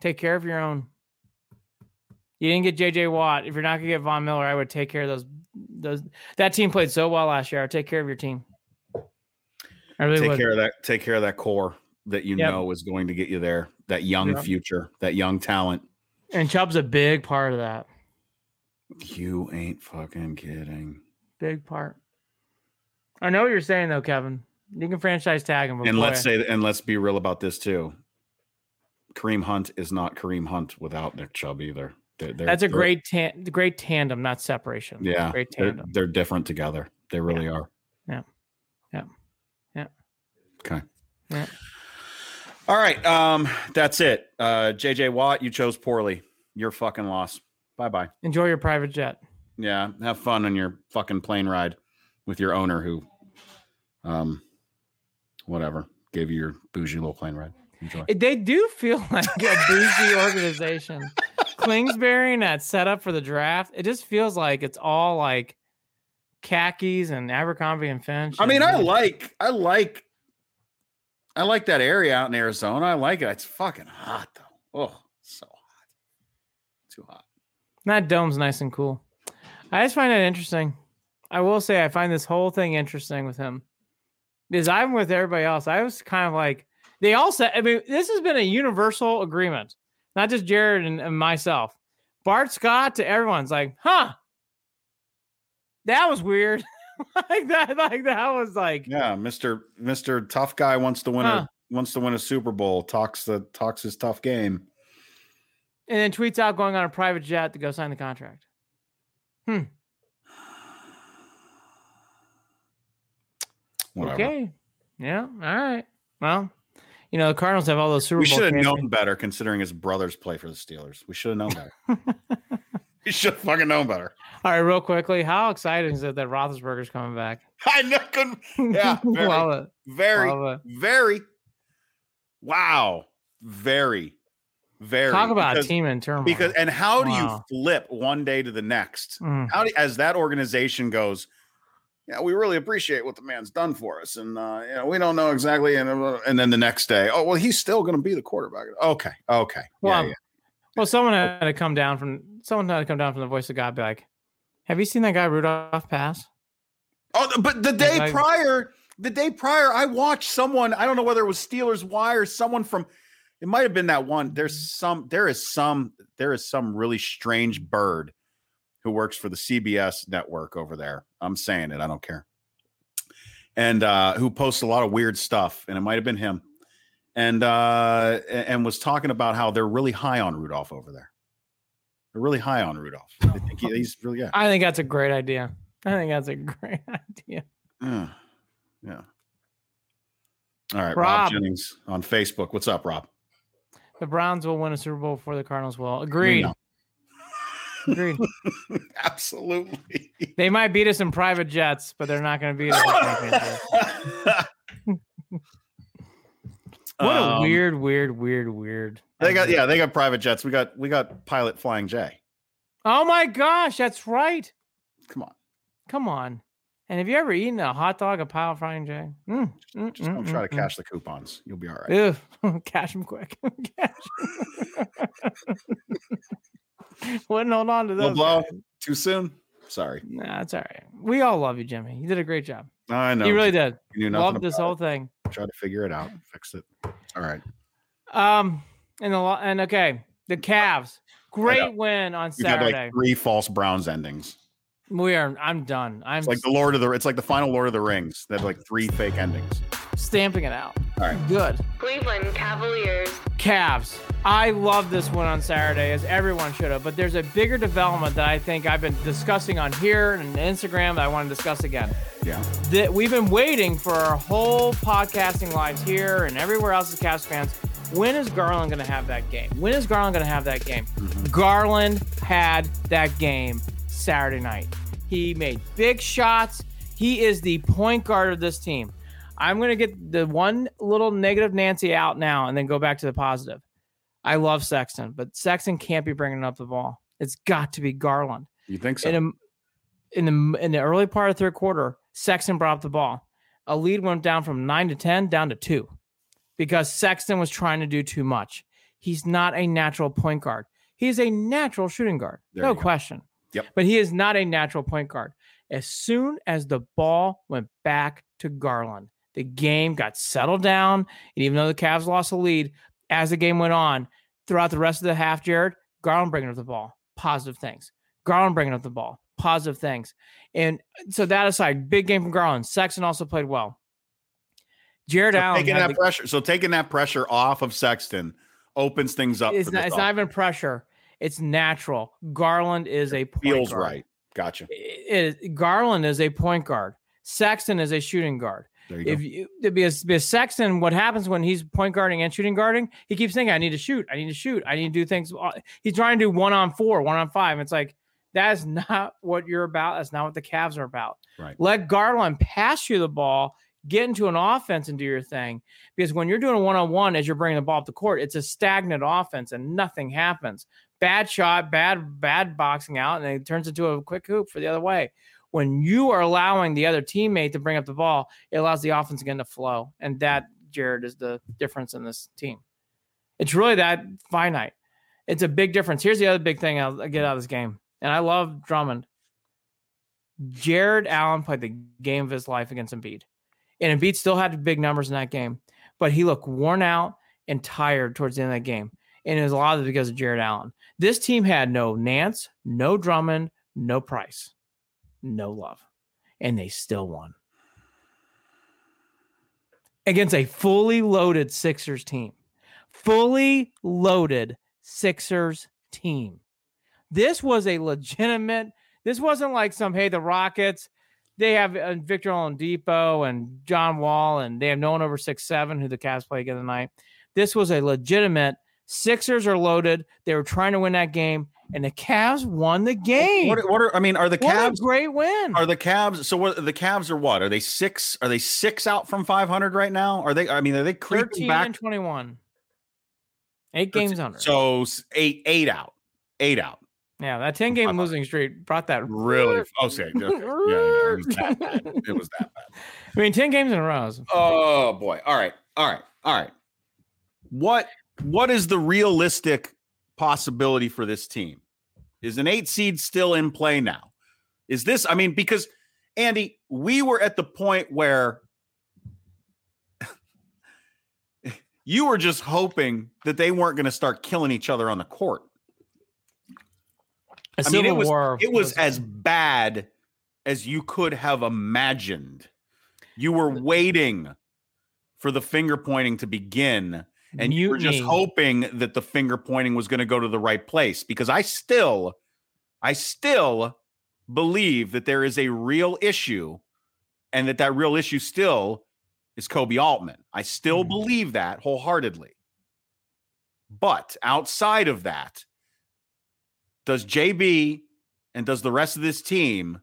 Take care of your own. You didn't get JJ Watt. If you're not gonna get Von Miller, I would take care of those. Those that team played so well last year. I'd take care of your team. I really Take would. care of that. Take care of that core that you Yep. know is going to get you there. That young Yep. future, that young talent. And Chubb's a big part of that. You ain't fucking kidding. Big part. I know what you're saying though, Kevin. You can franchise tag him. And boy, let's say, and let's be real about this too. Kareem Hunt is not Kareem Hunt without Nick Chubb either. They're, they're- that's a great tan- great tandem, not separation. yeah. great They're, tandem. they're different together. They really are. Yeah. Yeah. Yeah. Okay. Yeah. All right. Um, that's it. Uh, JJ Watt, you chose poorly. You're fucking lost. Bye bye. Enjoy your private jet. Yeah, have fun on your fucking plane ride with your owner who, um, whatever, gave you your bougie little plane ride. Enjoy. They do feel like a bougie organization. Kingsbury and that setup for the draft, it just feels like it's all like khakis and Abercrombie and Finch. I mean, I like, I like, I like that area out in Arizona. I like it. It's fucking hot though. Oh, so hot. Too hot. that dome's nice and cool. I just find it interesting. I will say I find this whole thing interesting with him because I'm with everybody else. I was kind of like they all said. I mean, this has been a universal agreement, not just Jared and, and myself. Bart Scott to everyone's like, huh? That was weird. like that, like that was like, Yeah, Mister Mister Tough Guy wants to win Huh. a wants to win a Super Bowl. Talks the talks his tough game. and then tweets out going on a private jet to go sign the contract. Hmm. Whatever. Okay, yeah, all right. Well, you know the Cardinals have all those Super We Bowl should have known better considering his brothers play for the Steelers. We should have known better. we should have fucking known better. All right, real quickly, how exciting is it that Roethlisberger's coming back? I know. couldn't- Yeah, very, Love it. very, Love it. very. Wow, very, very. Talk about because, a team in turmoil. because and how do Wow. you flip one day to the next? Mm. How do as that organization goes? Yeah, we really appreciate what the man's done for us, and uh, you know, we don't know exactly. And uh, and then the next day, oh well, he's still going to be the quarterback. Okay, okay, yeah, Well, yeah. well, someone had to come down from someone had to come down from the voice of God, be like, "Have you seen that guy Rudolph pass?" Oh, but the day I- prior, the day prior, I watched someone. I don't know whether it was Steelers Wire, someone from. It might have been that one. There's some. There is some. There is some really strange bird who works for the CBS network over there. I'm saying it. I don't care. And uh, who posts a lot of weird stuff, and it might have been him. And uh, and was talking about how they're really high on Rudolph over there. They're really high on Rudolph. They think he- he's really yeah. I think that's a great idea. I think that's a great idea. Yeah. Yeah. All right, Rob. Rob. Jennings on Facebook. What's up, Rob? The Browns will win a Super Bowl before the Cardinals will. Agreed. Agreed. Absolutely. They might beat us in private jets, but they're not going to beat us. What a Um, weird, weird, weird, weird. They got yeah, they got private jets. We got we got pilot flying J. Oh my gosh, that's right. Come on. Come on. And have you ever eaten a hot dog, a pile of frying J? Mm, mm, Just don't mm, try to mm, cash the coupons. You'll be all right. mm. Ew. Cash them quick. Cash. Wouldn't hold on to those. blow. Too soon? Sorry. Nah, it's all right. We all love you, Jimmy. You did a great job. I know. You really did. You knew nothing Loved this whole it. thing. Try to figure it out. Fix it. All right. Um, and the and okay, the Cavs, great win on You had Saturday. like three false Browns endings. we are. I'm done. I'm It's like the Lord of the it's like the final Lord of the Rings. They have like three fake endings. Stamping it out. All right. Good. Cleveland Cavaliers. Cavs. I love this one on Saturday, as everyone should have. But there's a bigger development that I think I've been discussing on here and Instagram that I want to discuss again. Yeah. That we've been waiting for our whole podcasting lives here and everywhere else as Cavs fans. When is Garland going to have that game? When is Garland going to have that game? Mm-hmm. Garland had that game Saturday night. He made big shots. He is the point guard of this team. I'm going to get the one little negative Nancy out now and then go back to the positive. I love Sexton, but Sexton can't be bringing up the ball. It's got to be Garland. You think so? In, a, in the in the early part of the third quarter, Sexton brought up the ball. A lead went down from nine to ten down to two because Sexton was trying to do too much. He's not a natural point guard. He's a natural shooting guard, There no go. question. Yep. But he is not a natural point guard. As soon as the ball went back to Garland, the game got settled down. And even though the Cavs lost the lead, as the game went on, throughout the rest of the half, Jared, Garland bringing up the ball, positive things. Garland bringing up the ball, positive things. And uh, so that aside, big game from Garland. Sexton also played well. Jared So Allen taking that the- pressure. So taking that pressure off of Sexton opens things up. it's not, it's not even pressure. It's natural. Garland is a point feels guard. right. Gotcha. It, it- Garland is a point guard. Sexton is a shooting guard. There you go. If you to be a, be a Sexton, what happens when he's point guarding and shooting guarding? He keeps thinking, "I need to shoot. I need to shoot. I need to do things." uh, He's trying to do one on four, one on five. It's like that is not what you're about. That's not what the Cavs are about. Right. Let Garland pass you the ball, get into an offense, and do your thing. Because when you're doing a one on one as you're bringing the ball up the court, it's a stagnant offense and nothing happens. Bad shot, bad bad boxing out, and it turns into a quick hoop for the other way when you are allowing the other teammate to bring up the ball, it allows the offense again to flow. And that, Jared, is the difference in this team. It's really that finite. It's a big difference. Here's the other big thing I'll get out of this game. And I love Drummond. Jarrett Allen played the game of his life against Embiid. And Embiid still had big numbers in that game, but he looked worn out and tired towards the end of that game. And it was a lot of it because of Jarrett Allen. This team had no Nance, no Drummond, no Prince no love. And they still won against a fully loaded Sixers team. Fully loaded Sixers team. This was a legitimate, this wasn't like some, hey, the Rockets, they have uh, Victor Oladipo and John Wall, and they have no one over six seven who the Cavs play again tonight. This was a legitimate Sixers are loaded. They were trying to win that game, and the Cavs won the game. What, what are I mean? Are the Cavs great win. are the Cavs? So what? The Cavs are what? Are they six? Are they six out from five hundred right now? Are they? I mean, are they creeping 13 back? and 21. Eight games under. So eight eight out, eight out. yeah, that 10 game losing streak brought that Really? Oh, okay. okay. Yeah, yeah, it was that bad. It was that bad. I mean, 10 games in a row. is- Oh boy. All right. All right. All right. What what is the realistic possibility for this team? Is an eight seed still in play now? Is this, I mean, because Andy, we were at the point where you were just hoping that they weren't going to start killing each other on the court. A I mean, it was it was as bad as you could have imagined. You were waiting for the finger pointing to begin, and you were just hoping that the finger pointing was going to go to the right place. Because I still, I still believe that there is a real issue, and that that real issue still is Koby Altman. I still Mhm. believe that wholeheartedly. But outside of that, does JB and does the rest of this team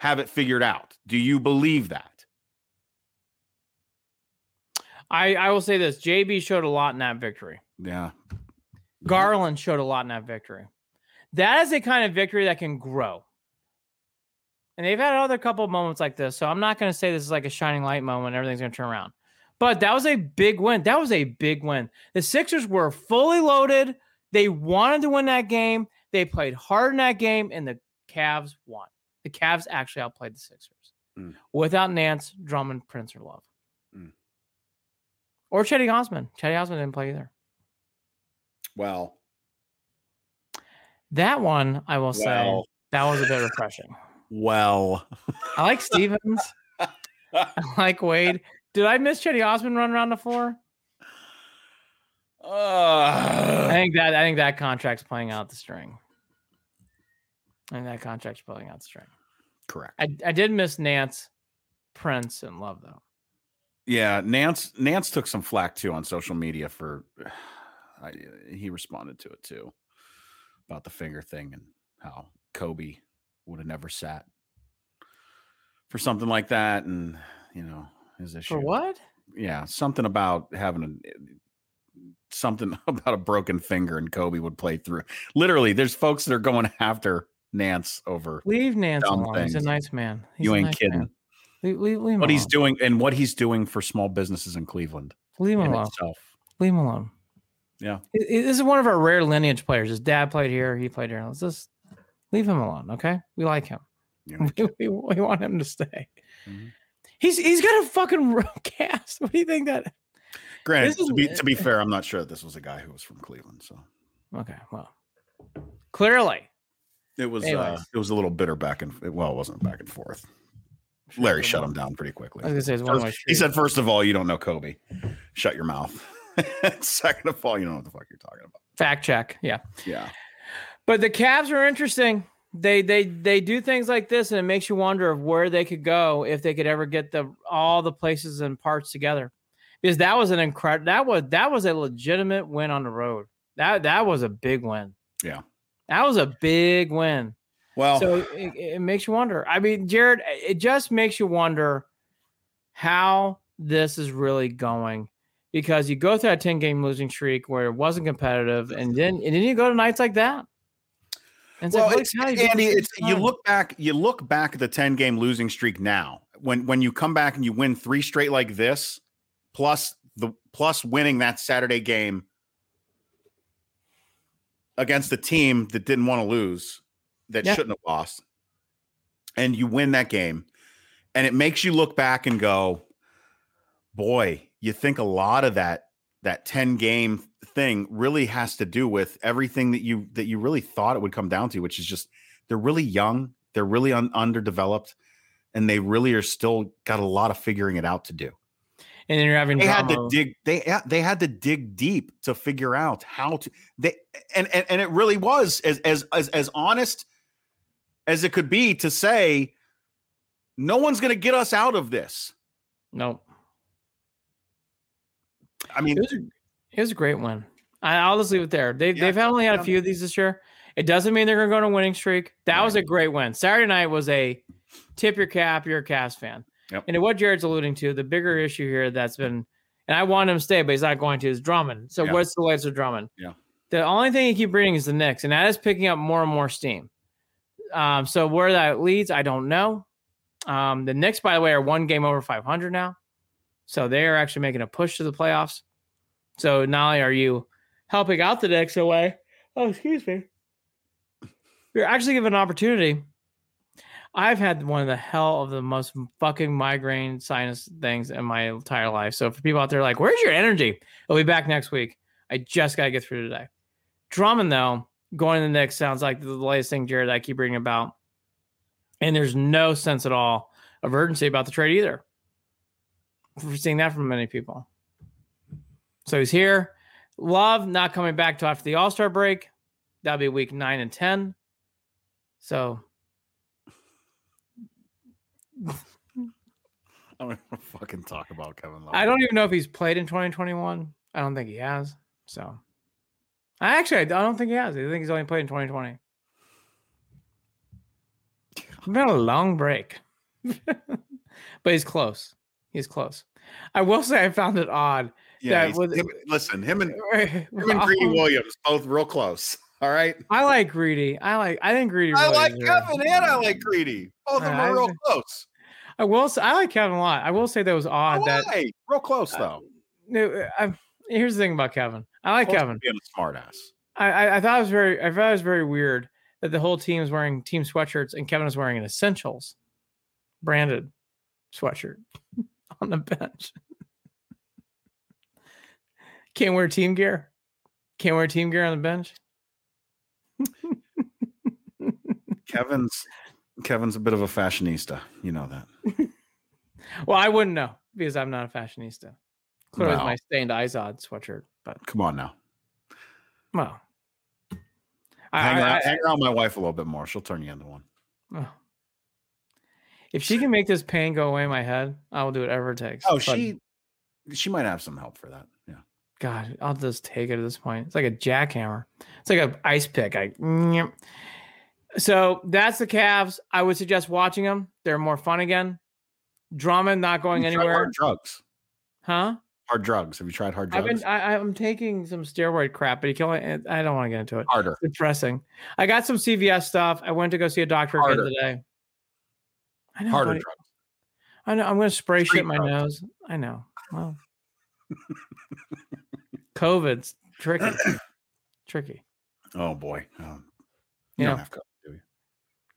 have it figured out? Do you believe that? I, I will say this JB showed a lot in that victory. Yeah. Garland showed a lot in that victory. That is a kind of victory that can grow. And they've had other couple of moments like this. So I'm not going to say this is like a shining light moment. Everything's going to turn around. But that was a big win. That was a big win. The Sixers were fully loaded. They wanted to win that game. They played hard in that game, and the Cavs won. The Cavs actually outplayed the Sixers Mm. without Nance, Drummond, Prince, or Love. Or Cedi Osman. Cedi Osman didn't play either. Well, That one, I will say, that was a bit refreshing. well. I like Stevens. I like Wade. Did I miss Cedi Osman run around the floor? I Uh, think that I think that contract's playing out the string. I think that contract's playing out the string. correct. I, I did miss Nance, Prince, and Love though. Yeah, Nance Nance took some flack too on social media for I, he responded to it too about the finger thing and how Kobe would have never sat for something like that and you know his issue For what? yeah something about having a eh, something about a broken finger and Kobe would play through literally there's folks that are going after Nance over Leave Nance alone. He's a nice man. He's you ain't nice kidding man. Leave, leave, leave what he's doing and what he's doing for small businesses in Cleveland Leave him alone. itself Leave him alone. Yeah. This is one of our rare lineage players. His dad played here. He played here. Let's just leave him alone. Okay. We like him. Ain't We, we, we want him to stay. Mhm. He's he's got a fucking cast. What do you think that? Granted, is- to be to be fair, I'm not sure that this was a guy who was from Cleveland, so Okay, well, clearly, it was uh, it was a little bitter back and well, it wasn't back and forth. Larry shut him down pretty quickly. I was gonna say it's one First- way he said, first of all, you don't know Kobe. Shut your mouth. Second of all, you don't know what the fuck you're talking about. fact check. Yeah. Yeah. But the Cavs are interesting. They they they do things like this, and it makes you wonder of where they could go if they could ever get the all the places and parts together. Because that was an incredible that was that was a legitimate win on the road. That that was a big win. Yeah. That was a big win. Well, So it, it makes you wonder. I mean, Jared, it just makes you wonder how this is really going because you go through that 10 game losing streak where it wasn't competitive and then and then you go to nights like that. And it's well, like, it's, Andy, it's you look back, you look back at the 10 game losing streak now. When when you come back and you win three straight like this, plus the plus winning that Saturday game against the team that didn't want to lose, that Yeah. shouldn't have lost, and you win that game, and it makes you look back and go, boy, you think a lot of that that 10 game thing really has to do with everything that you that you really thought it would come down to which is just they're really young they're really un- underdeveloped and they really are still got a lot of figuring it out to do. And then you're having they had to dig they they had to dig deep to figure out how to they and and, and it really was as as as as honest as it could be to say no one's going to get us out of this Nope. i mean It was a, it was a great win. I, I'll just leave it there. They've, Yeah, they've only had yeah. a few of these this year. It doesn't mean they're going to go on a winning streak. That was a great win. Saturday night was a tip your cap, you're a Cavs fan. Yep. And what Jared's alluding to, the bigger issue here that's been, and I want him to stay, but he's not going to, is Drummond. So Yeah. what's the latest with Drummond? Yeah. The only thing you keep reading is the Knicks, and that is picking up more and more steam. Um, so where that leads, I don't know. Um, the Knicks, by the way, are one game over 500 now. So they are actually making a push to the playoffs. So not only are you helping out the Knicks away, oh, excuse me, you're actually given an opportunity. I've had one of the hell of the most fucking migraine sinus things in my entire life. So for people out there like, where's your energy? I'll be back next week. I just got to get through today. Drummond, though, going to the Knicks sounds like the latest thing, Jared, I keep reading about. And there's no sense at all of urgency about the trade either. We're seeing that from many people. So he's here. Love not coming back to after the All Star break. That'll be week nine and 10. So i'm going to fucking talk about kevin love I don't even know if he's played in 2021. I don't think he has. So I actually I don't think he has. I think he's only played in 2020. It's been a long break. but he's close. He's close. I will say I found it odd. yeah that was- him- listen him and him and greedy williams both real close all right I like Greedy. I like I think Greedy. I like. Kevin and I like Greedy. Both of them Uh, are real close. I will say I like Kevin a lot. I will say that was odd that Why? Real close though. no, I, here's the thing about Kevin. I like Kevin. being a smartass. I, I I thought it was very I thought it was very weird that the whole team is wearing team sweatshirts and Kevin is wearing an essentials branded sweatshirt on the bench. Can't wear team gear. Can't wear team gear on the bench. Kevin's Kevin's a bit of a fashionista. You know that. Well, I wouldn't know because I'm not a fashionista. Clearly, it's No. my stained Izod sweatshirt, but Come on now. well, I, Hang, I- around, I- hang around my wife a little bit more. She'll turn you into one. oh. if she can make this pain go away in my head, I will do whatever it takes. Oh, But- she she might have some help for that. Yeah. God, I'll just take it at this point. It's like a jackhammer. It's like an ice pick. I so that's the Cavs. I would suggest watching them. They're more fun again. Drummond not going anywhere, drugs. huh? Hard drugs. Have you tried hard I've drugs? been. I, I'm taking some steroid crap, but you can only. I don't want to get into it. Harder. It's depressing. I got some CVS stuff. I went to go see a doctor Harder. again today. I know. Harder buddy. drugs. I know. I'm going to spray Street shit my drugs. nose. I know. Well, COVID's tricky. tricky. Oh boy. Um, You you don't have COVID, do you?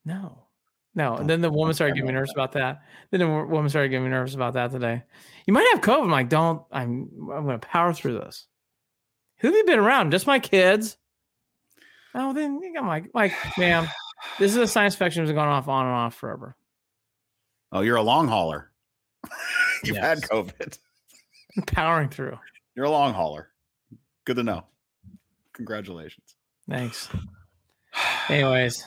no, no. And then the woman started getting me nervous about that. Then the woman started getting me nervous about that today. You might have COVID. I'm like, don't. I'm. I'm going to power through this. Who have you been around? Just my kids. Oh, then I'm my like, ma'am. This is a science fiction that's going off on and off forever. Oh, you're a long hauler. You've had Yes. COVID. Powering through. You're a long hauler. Good to know. Congratulations. Thanks. Anyways.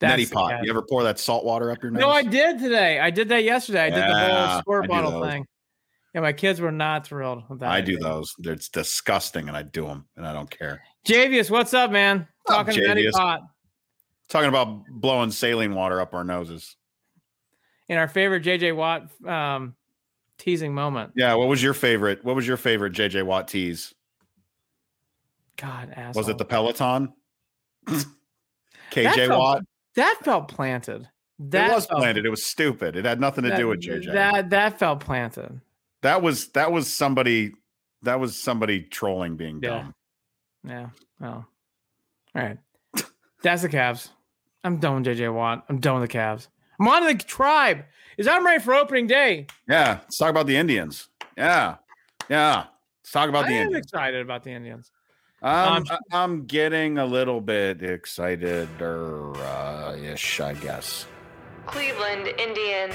Neti pot. You ever pour that salt water up your nose? No, I did today. I did that yesterday. I did the whole squirt bottle thing. Yeah, my kids were not thrilled with that. I do those. It's disgusting, and I do them, and I don't care. Javius, what's up, man? Talking to Neti Pot Talking about blowing saline water up our noses. in our favorite JJ Watt um, teasing moment. Yeah. What was your favorite? What was your favorite JJ Watt tease? God, asshole. Was it the Peloton? KJ Watt. That felt planted? That it was felt- planted. It was stupid. It had nothing to that- do with JJ. That, That felt planted. That was that was somebody that was somebody trolling being Yeah. dumb. Yeah. Well. All right. That's the Cavs. I'm done with JJ Watt. I'm done with the Cavs. I'm on to the tribe. Is I'm ready for opening day. Yeah. Let's talk about the Indians. Yeah. Yeah. Let's talk about I the Indians. excited about the Indians. Um, Um, I- I'm getting a little bit excited or uh, ish, I guess. Cleveland Indians.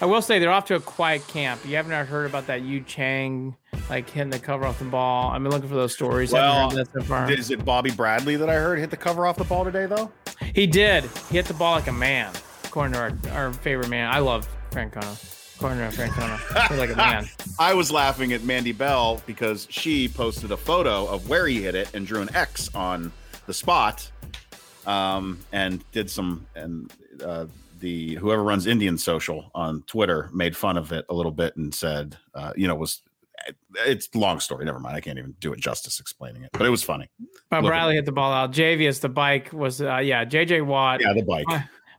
I will say they're off to a quiet camp. You haven't heard about that Yu Chang like hitting the cover off the ball. I've been looking for those stories. Well, haven't heard that so far. Is it Bobby Bradley that I heard hit the cover off the ball today, though? He did. He hit the ball like a man, according to our, our favorite man. I love Francona. According to Francona, he's like a man. I was laughing at Mandy Bell because she posted a photo of where he hit it and drew an X on the spot, um, and did some and uh, the whoever runs Indian Social on Twitter made fun of it a little bit and said, uh, you know, was it's long story. Never mind. I can't even do it justice explaining it, but it was funny. But Look at hit the ball out. Javius, the bike was, uh, yeah, JJ Watt. Yeah, the bike.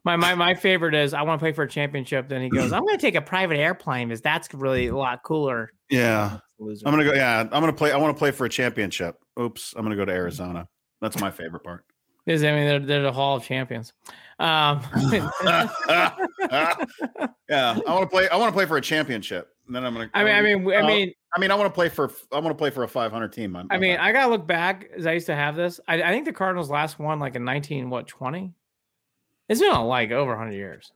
My, my my favorite is I want to play for a championship. Then he goes, I'm going to take a private airplane because that's really a lot cooler. Yeah, I'm gonna go. Yeah, I'm gonna play. I want to play for a championship. Oops, I'm gonna go to Arizona. That's my favorite part. Is I mean they're, they're the Hall of Champions. Um, yeah, I want to play. I want to play for a championship. And then I'm gonna. I mean, I mean, I mean, I mean, I want to play for. I want to play for a 500 team. I mean, I gotta look back as I used to have this. I, I think the Cardinals last won like in 19 what 20. It's been like over 100 years.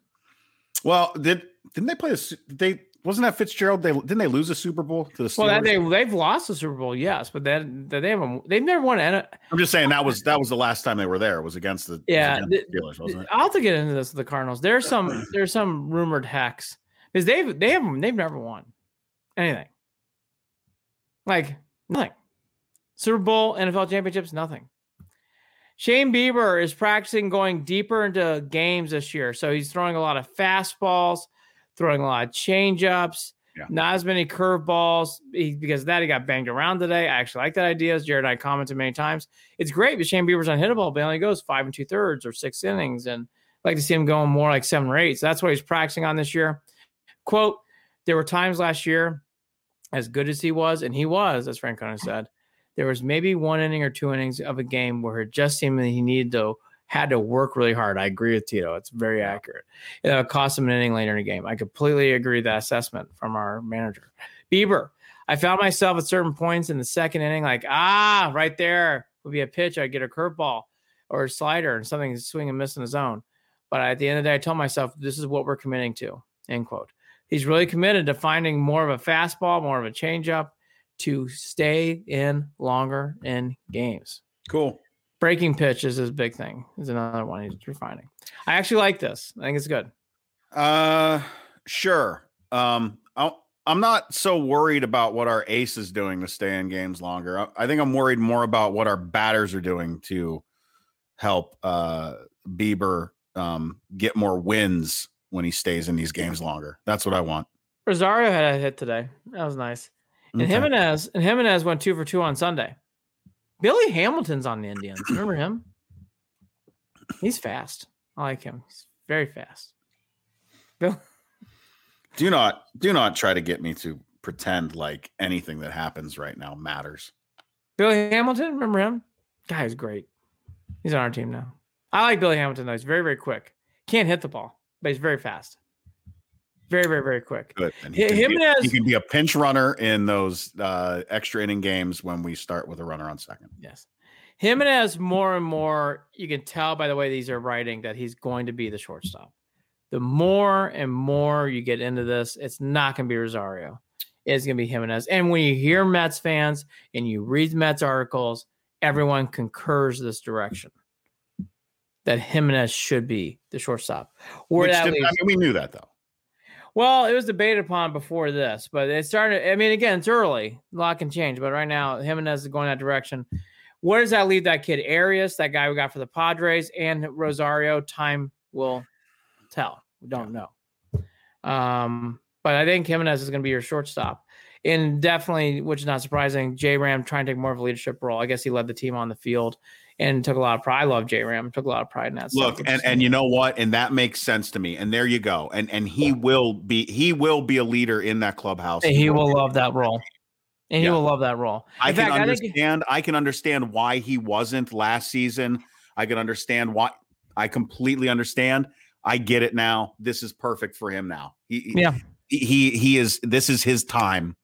well, did didn't they play? A, they wasn't that Fitzgerald? They didn't they lose a Super Bowl to the Steelers? Well, they they've lost the Super Bowl, yes, but then they haven't. They've never won. N- I'm just saying that was that was the last time they were there. Was against the Yeah, against the- the Steelers, wasn't it? I'll have to get into this with the Cardinals. There's some there's some rumored hacks because they've they haven't they've never won anything. Like nothing. Super Bowl, NFL championships, nothing. Shane Bieber is practicing going deeper into games this year. So he's throwing a lot of fastballs, throwing a lot of changeups, Yeah. not as many curveballs. Because of that, he got banged around today. I actually like that idea, as Jared and I commented many times. It's great but Shane Bieber's unhittable, but he only goes five and two thirds or six innings. And I'd like to see him going more like seven or eight. So that's what he's practicing on this year. Quote, there were times last year, as good as he was, and he was, as Francona said, there was maybe one inning or two innings of a game where it just seemed that he needed to had to work really hard. I agree with Tito. It's very accurate. It cost him an inning later in the game. I completely agree with that assessment from our manager. Bieber, I found myself at certain points in the second inning, like, ah, right there would be a pitch. I'd get a curveball or a slider and something swing and miss in the zone. But at the end of the day, I told myself, this is what we're committing to. End quote. He's really committed to finding more of a fastball, more of a changeup to stay in longer in games. Cool. Breaking pitch is his big thing. Is another one he's refining. I actually like this. I think it's good. Uh, sure. Um, I, I'm not so worried about what our ace is doing to stay in games longer. I, I think I'm worried more about what our batters are doing to help uh Bieber um get more wins when he stays in these games longer. That's what I want. Rosario had a hit today. That was nice. And Okay. Giménez and Giménez went two for two on Sunday. Billy Hamilton's on the Indians. Remember him? He's fast. I like him. He's very fast. Bill, do not do not try to get me to pretend like anything that happens right now matters. Billy Hamilton, remember him? Guy's great. He's on our team now. I like Billy Hamilton though. He's very, very quick. Can't hit the ball, but he's very fast. Very, very, very quick. Good. And Hi- can be he can be a pinch runner in those uh extra inning games when we start with a runner on second. Yes. him and Giménez more and more, you can tell by the way these are writing that he's going to be the shortstop. the more and more you get into this, it's not going to be Rosario. It's going to be Giménez. And when you hear Mets fans and you read Mets articles, everyone concurs this direction that Giménez should be the shortstop. Or Which that did- I mean, we knew that though. Well, it was debated upon before this, but it started. I mean, again, it's early. A lot can change, but right now, Giménez is going that direction. Where does that leave that kid Arias, that guy we got for the Padres, and Rosario? Time will tell. We don't know. Um, but I think Giménez is going to be your shortstop. And definitely, which is not surprising, J Ram trying to take more of a leadership role. I guess he led the team on the field and took a lot of pride. I love J Ram, took a lot of pride in that. Look, which and and you know what? And that makes sense to me. And there you go. And and he will be he will be a leader in that clubhouse. And he will love that role. And he Yeah. will love that role. I In can fact, I think- understand. I can understand why he wasn't last season. I can understand why. I completely understand. I get it now. This is perfect for him now. He, he- Yeah. he he is. This is his time,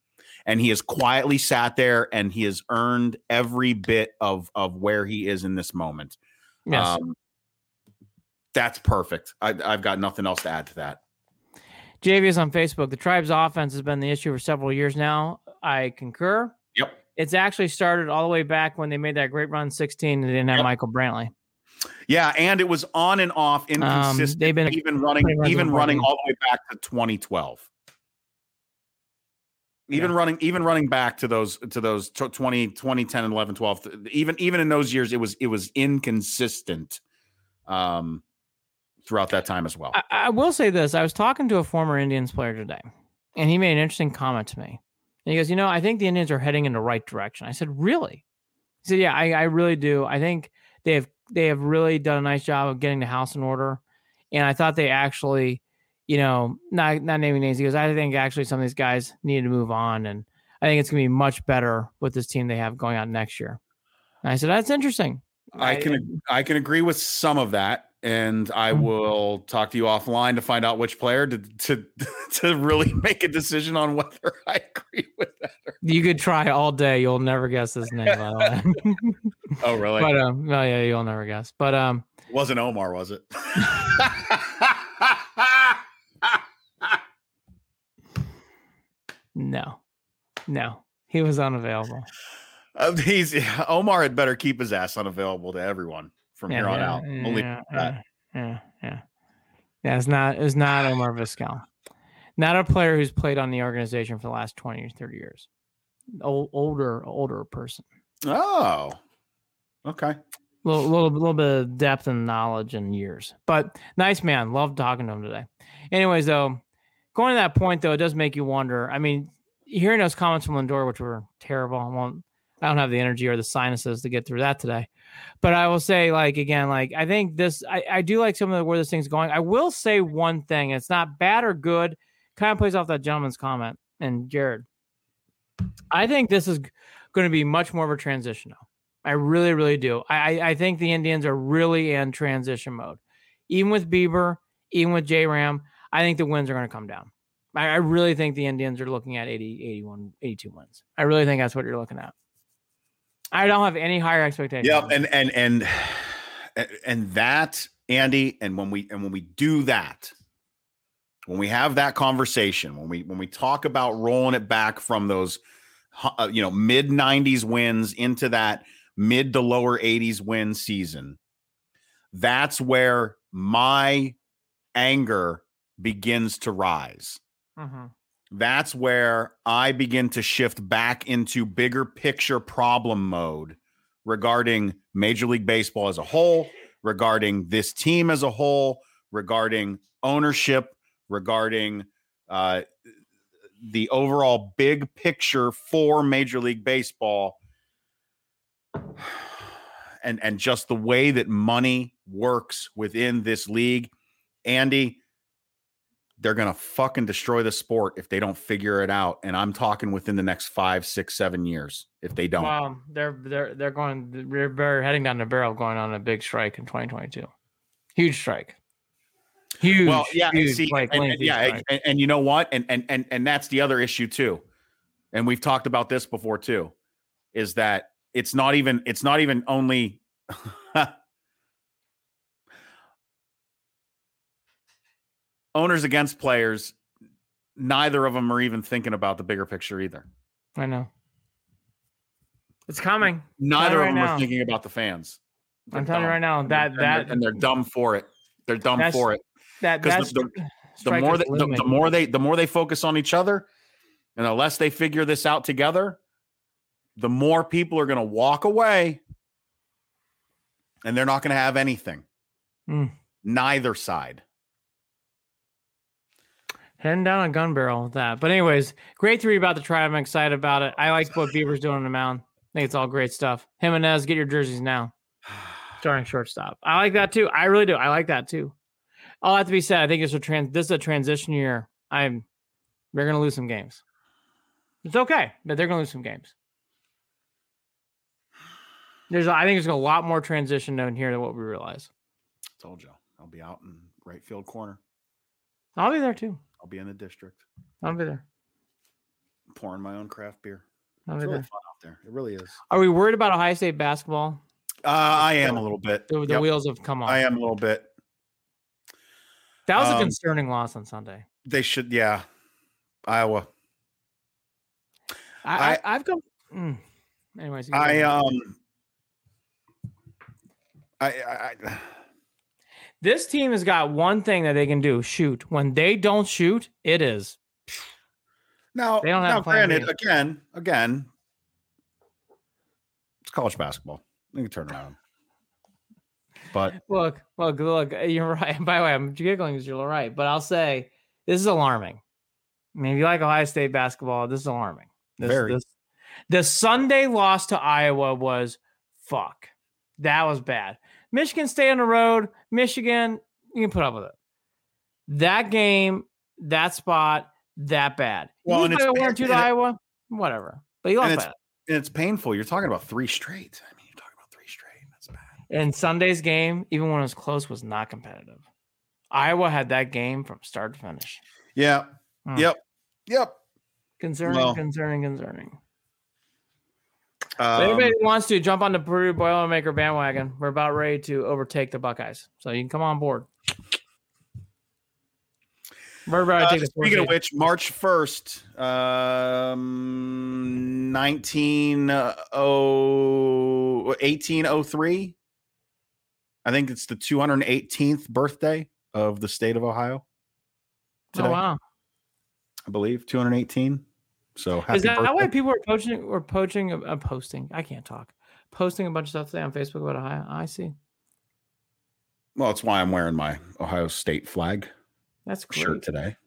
and he has quietly sat there and he has earned every bit of of where he is in this moment. Yes. Um, that's perfect. I, I've got nothing else to add to that. JV is on Facebook. The tribe's offense has been the issue for several years now. I concur. Yep. It's actually started all the way back when they made that great run 16 and they didn't have Yep. Michael Brantley. Yeah, and it was on and off, inconsistent. Um, they've been even running, even running all the way back to 2012. Even Yeah. running, even running back to those to those tw- 20, 2010 and 11, 12. Even even in those years, it was it was inconsistent. Um, throughout that time as well. I, I will say this. I was talking to a former Indians player today, and he made an interesting comment to me. And he goes, You know, I think the Indians are heading in the right direction. I said, Really? He said, Yeah, I, I really do. I think they have they have really done a nice job of getting the house in order. And I thought they actually, you know, not not naming names, he goes, I think actually some of these guys need to move on. And I think it's gonna be much better with this team they have going on next year. And I said, That's interesting. I can I can agree with some of that, and I Mhm. will talk to you offline to find out which player to to to really make a decision on whether I agree with that. Or, You could try all day. You'll never guess his name, by the way. oh, really? but um, no, yeah, you'll never guess. But um, Wasn't Omar, was it? No, no, he was unavailable. Uh, he's Omar had better keep his ass unavailable to everyone from Yeah, here on yeah, out. Yeah, that. yeah, yeah, yeah. Yeah, it's not. It's not Omar Vizquel. Not a player who's played on the organization for the last twenty or thirty years. Old, older, older person. Oh, okay. little, little, little bit of depth and knowledge and years. But nice man. Love talking to him today. Anyways, though, going to that point though, it does make you wonder. I mean, hearing those comments from Lindor, which were terrible. I won't. I don't have the energy or the sinuses to get through that today. But I will say, like again, like I think this. I, I do like some of the where this thing's going. I will say one thing. It's not bad or good. Kind of plays off that gentleman's comment and Jared. I think this is going to be much more of a transition now. I really, really do. I, I- I think the Indians are really in transition mode. Even with Bieber, even with J Ram, I think the wins are going to come down. I, I really think the Indians are looking at 80, 81, 82 wins. I really think that's what you're looking at. I don't have any higher expectations. Yep, and and and and that Andy, and when we and when we do that, when we have that conversation, when we when we talk about rolling it back from those, uh, you know, mid '90s wins into that mid to lower '80s win season, that's where my anger begins to rise Mhm. that's where I begin to shift back into bigger picture problem mode regarding Major League Baseball as a whole, regarding this team as a whole, regarding ownership, regarding uh, the overall big picture for Major League Baseball. And, and just the way that money works within this league. Andy, they're gonna fucking destroy the sport if they don't figure it out. And I'm talking within the next five, six, seven years if they don't. Well, they're they're they're going they're, heading down the barrel, going on a big strike in 2022. Huge strike. Huge. well, yeah, and see, like, and- and- yeah, and, and you know what? And and and and that's the other issue too. And we've talked about this before too, is that it's not even it's not even only owners against players. Neither of them are even thinking about the bigger picture either. I know. It's coming. Neither of them now. are thinking about the fans. They're I'm telling you right now that and that they're, and they're dumb for it. They're dumb That's- for it. that 'cause that's the- The more they, the, the more they, the more they focus on each other, and the less they figure this out together, the more people are going to walk away, and they're not going to have anything. Mm. Neither side. Heading down a gun barrel with that. But anyways, great to read about the tribe. I'm excited about it. I like what Bieber's doing on the mound. I think it's all great stuff. Giménez, get your jerseys now. Starting shortstop. I like that too. I really do. I like that too. All that to be said, I think it's a trans. This is a transition year. I'm. They're gonna lose some games. It's okay, but they're gonna lose some games. There's, I think there's a lot more transition down here than what we realize. Told you, I'll be out in right field corner. I'll be there too. I'll be in the district, I'll be there. pouring my own craft beer. I'll It's be really there. fun out there. It really is. Are we worried about Ohio State basketball? Uh, I am a little bit. The, the Yep, wheels have come off. I am a little bit. That was a Um, concerning loss on Sunday. They should, yeah. Iowa. I, I, I've come. Mm. Anyways, I um. I, I this team has got one thing that they can do: shoot. When they don't shoot, it is. now, They don't now granted, again, again, it's college basketball. They can turn around. But Look, look, look. You're right. By the way, I'm giggling because you're right, but I'll say this is alarming. I mean, if you like Ohio State basketball, this is alarming. This, Very. This, the Sunday loss to Iowa was fuck. That was bad. Michigan State on the road. Michigan, you can put up with it. That game, that spot, that bad. Well, you and it's- one or two and to Iowa, whatever. But you and lost by it's, and it's painful. You're talking about three straight. I mean, you're talking about three straight. That's bad. And Sunday's game, even when it was close, was not competitive. Iowa had that game from start to finish. Yeah. Hmm. Yep. Yep. Concerning, Well, concerning, concerning. Um, If anybody wants to jump on the Purdue Boilermaker bandwagon, we're about ready to overtake the Buckeyes. So you can come on board. We're about to Uh, take speaking of which, March 1st, um, 19, uh, oh, 1803. I think it's the 218th birthday of the state of Ohio. today, Oh wow! I believe 218. So Is that birthday. why people are poaching or poaching? Uh, posting. I can't talk. Posting a bunch of stuff today on Facebook about Ohio. I see. Well, it's why I'm wearing my Ohio State flag That's great. shirt today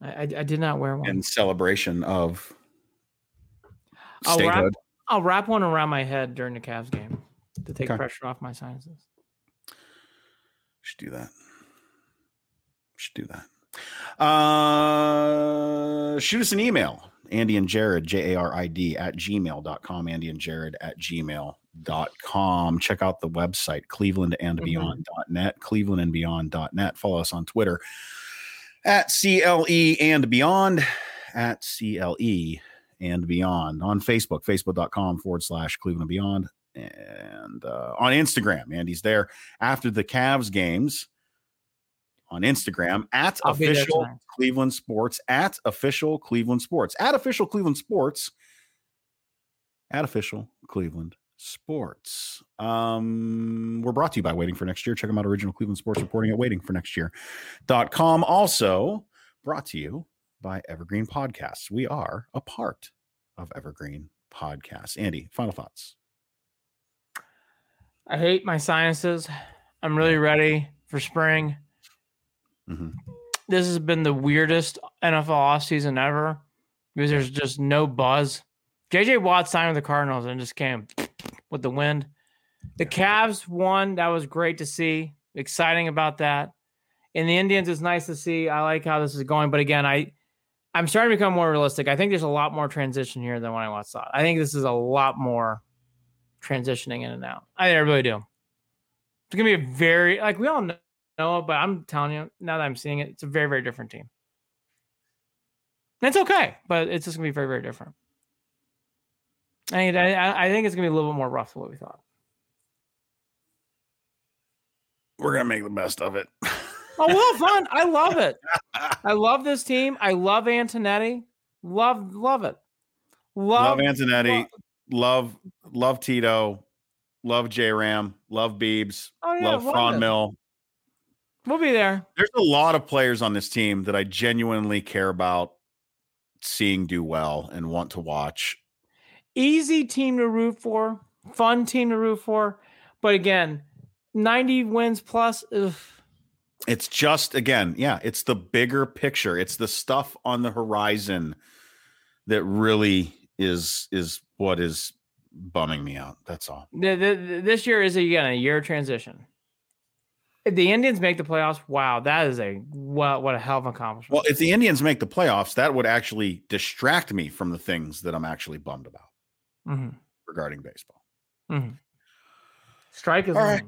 I, I, I did not wear one. in celebration of I'll wrap- I'll wrap one around my head during the Cavs game to take Okay. pressure off my sinuses. Should do that. Should do that. Uh, shoot us an email. Andy and Jared, J A R I D, at gmail.com. Andy and Jared at gmail.com. Check out the website, cleveland and Mhm. beyond.net, cleveland and Follow us on Twitter at CLE and beyond, at CLE and beyond. On Facebook, facebook.com forward slash Cleveland and beyond. And uh, on Instagram, Andy's there after the Cavs games on Instagram at I'll official. Cleveland Sports, at official Cleveland Sports, at official Cleveland Sports, at official Cleveland Sports. Um, we're brought to you by Waiting for Next Year. Check them out, Original Cleveland Sports reporting at waitingfornextyear.com. Also brought to you by Evergreen Podcasts. We are a part of Evergreen Podcasts. Andy, final thoughts. I hate my sinuses. I'm really ready for spring. Mhm. This has been the weirdest NFL offseason ever because there's just no buzz. JJ Watt signed with the Cardinals and just came with the wind. The Cavs won. That was great to see. Exciting about that. And the Indians is nice to see. I like how this is going. But again, I I'm starting to become more realistic. I think there's a lot more transition here than when I once thought. I think this is a lot more transitioning in and out. I, I really do. It's gonna be a very like we all know, it, but I'm telling you now that I'm seeing it, it's a very very different team. And it's okay, but it's just gonna be very very different. And I, I- I think it's gonna be a little bit more rough than what we thought. We're going to make the best of it. Oh, well, fun. I love it. I love this team. I love Antonetti. Love, love it. Love, love Antonetti. Love, love Tito. Love J Ram. Love Beebs. Oh, yeah, love Franmil. We'll be there. There's a lot of players on this team that I genuinely care about seeing do well and want to watch. Easy team to root for, fun team to root for. But again, 90 wins plus. Ugh. It's just, again, yeah, it's the bigger picture. It's the stuff on the horizon that really is is what is bumming me out. That's all. This year is again a year transition. If the Indians make the playoffs, wow, that is a what what a hell of an accomplishment. Well, if the Indians make the playoffs, that would actually distract me from the things that I'm actually bummed about mm-hmm. regarding baseball. Mm-hmm. Strike is right.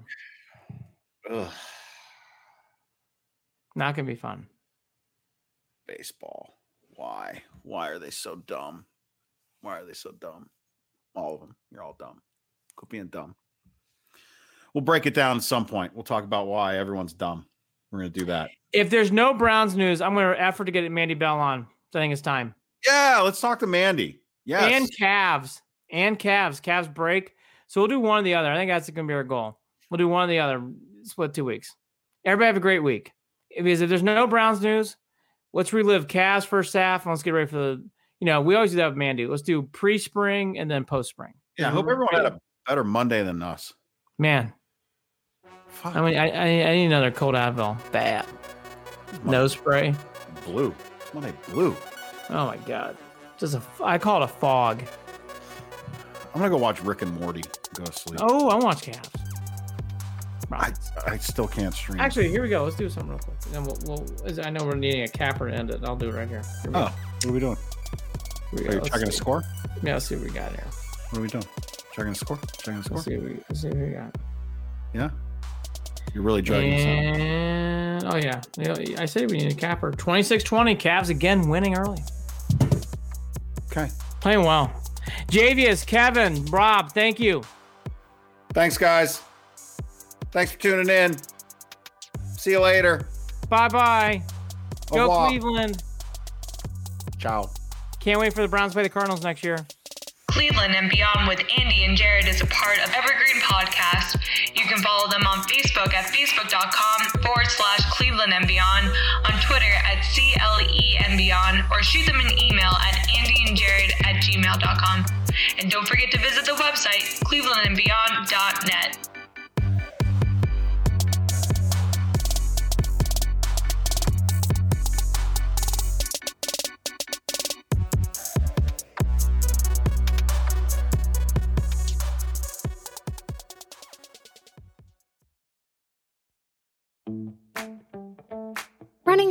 not gonna be fun. Baseball. Why? Why are they so dumb? Why are they so dumb? All of them. You're all dumb. Quit being dumb we'll break it down at some point. We'll talk about why everyone's dumb. We're going to do that. If there's no Browns news, I'm going to effort to get Mandy Bell on. I think it's time. Yeah, let's talk to Mandy. Yeah, and Cavs and Cavs. Cavs break. So we'll do one or the other. I think that's going to be our goal. We'll do one or the other. Split two weeks. Everybody have a great week. Because if there's no Browns news, let's relive Cavs first half and let's get ready for the. You know, we always do that with Mandy. Let's do pre-spring and then post-spring. Yeah, I hope everyone had a better Monday than us. Man, Fuck. I mean, I, I, I need another cold Advil. Bad. Nose spray. Blue. Monday blue. Oh my god. Just a. I call it a fog. I'm gonna go watch Rick and Morty. Go to sleep. Oh, I watch Cavs. I, I still can't stream. Actually, here we go. Let's do something real quick. And we'll, we'll I know we're needing a capper to end it. I'll do it right here. here oh, go. what are we doing? We are you checking a score? Yeah, let's see what we got here. What are we doing? Checking a score? Checking a score? Let's see what we, see what we got. Yeah. You're really dragging and, Oh, yeah. I said we need a capper. 26 20. Cavs again winning early. Okay. Playing well. Javius, Kevin, Rob, thank you. Thanks, guys. Thanks for tuning in. See you later. Bye bye. Go Cleveland. Ciao. Can't wait for the Browns to play the Cardinals next year. Cleveland and Beyond with Andy and Jared is a part of Evergreen Podcast. You can follow them on Facebook at facebook.com forward slash Cleveland and Beyond, on Twitter at CLE and Beyond, or shoot them an email at andyandjared at gmail.com. And don't forget to visit the website, clevelandandbeyond.net.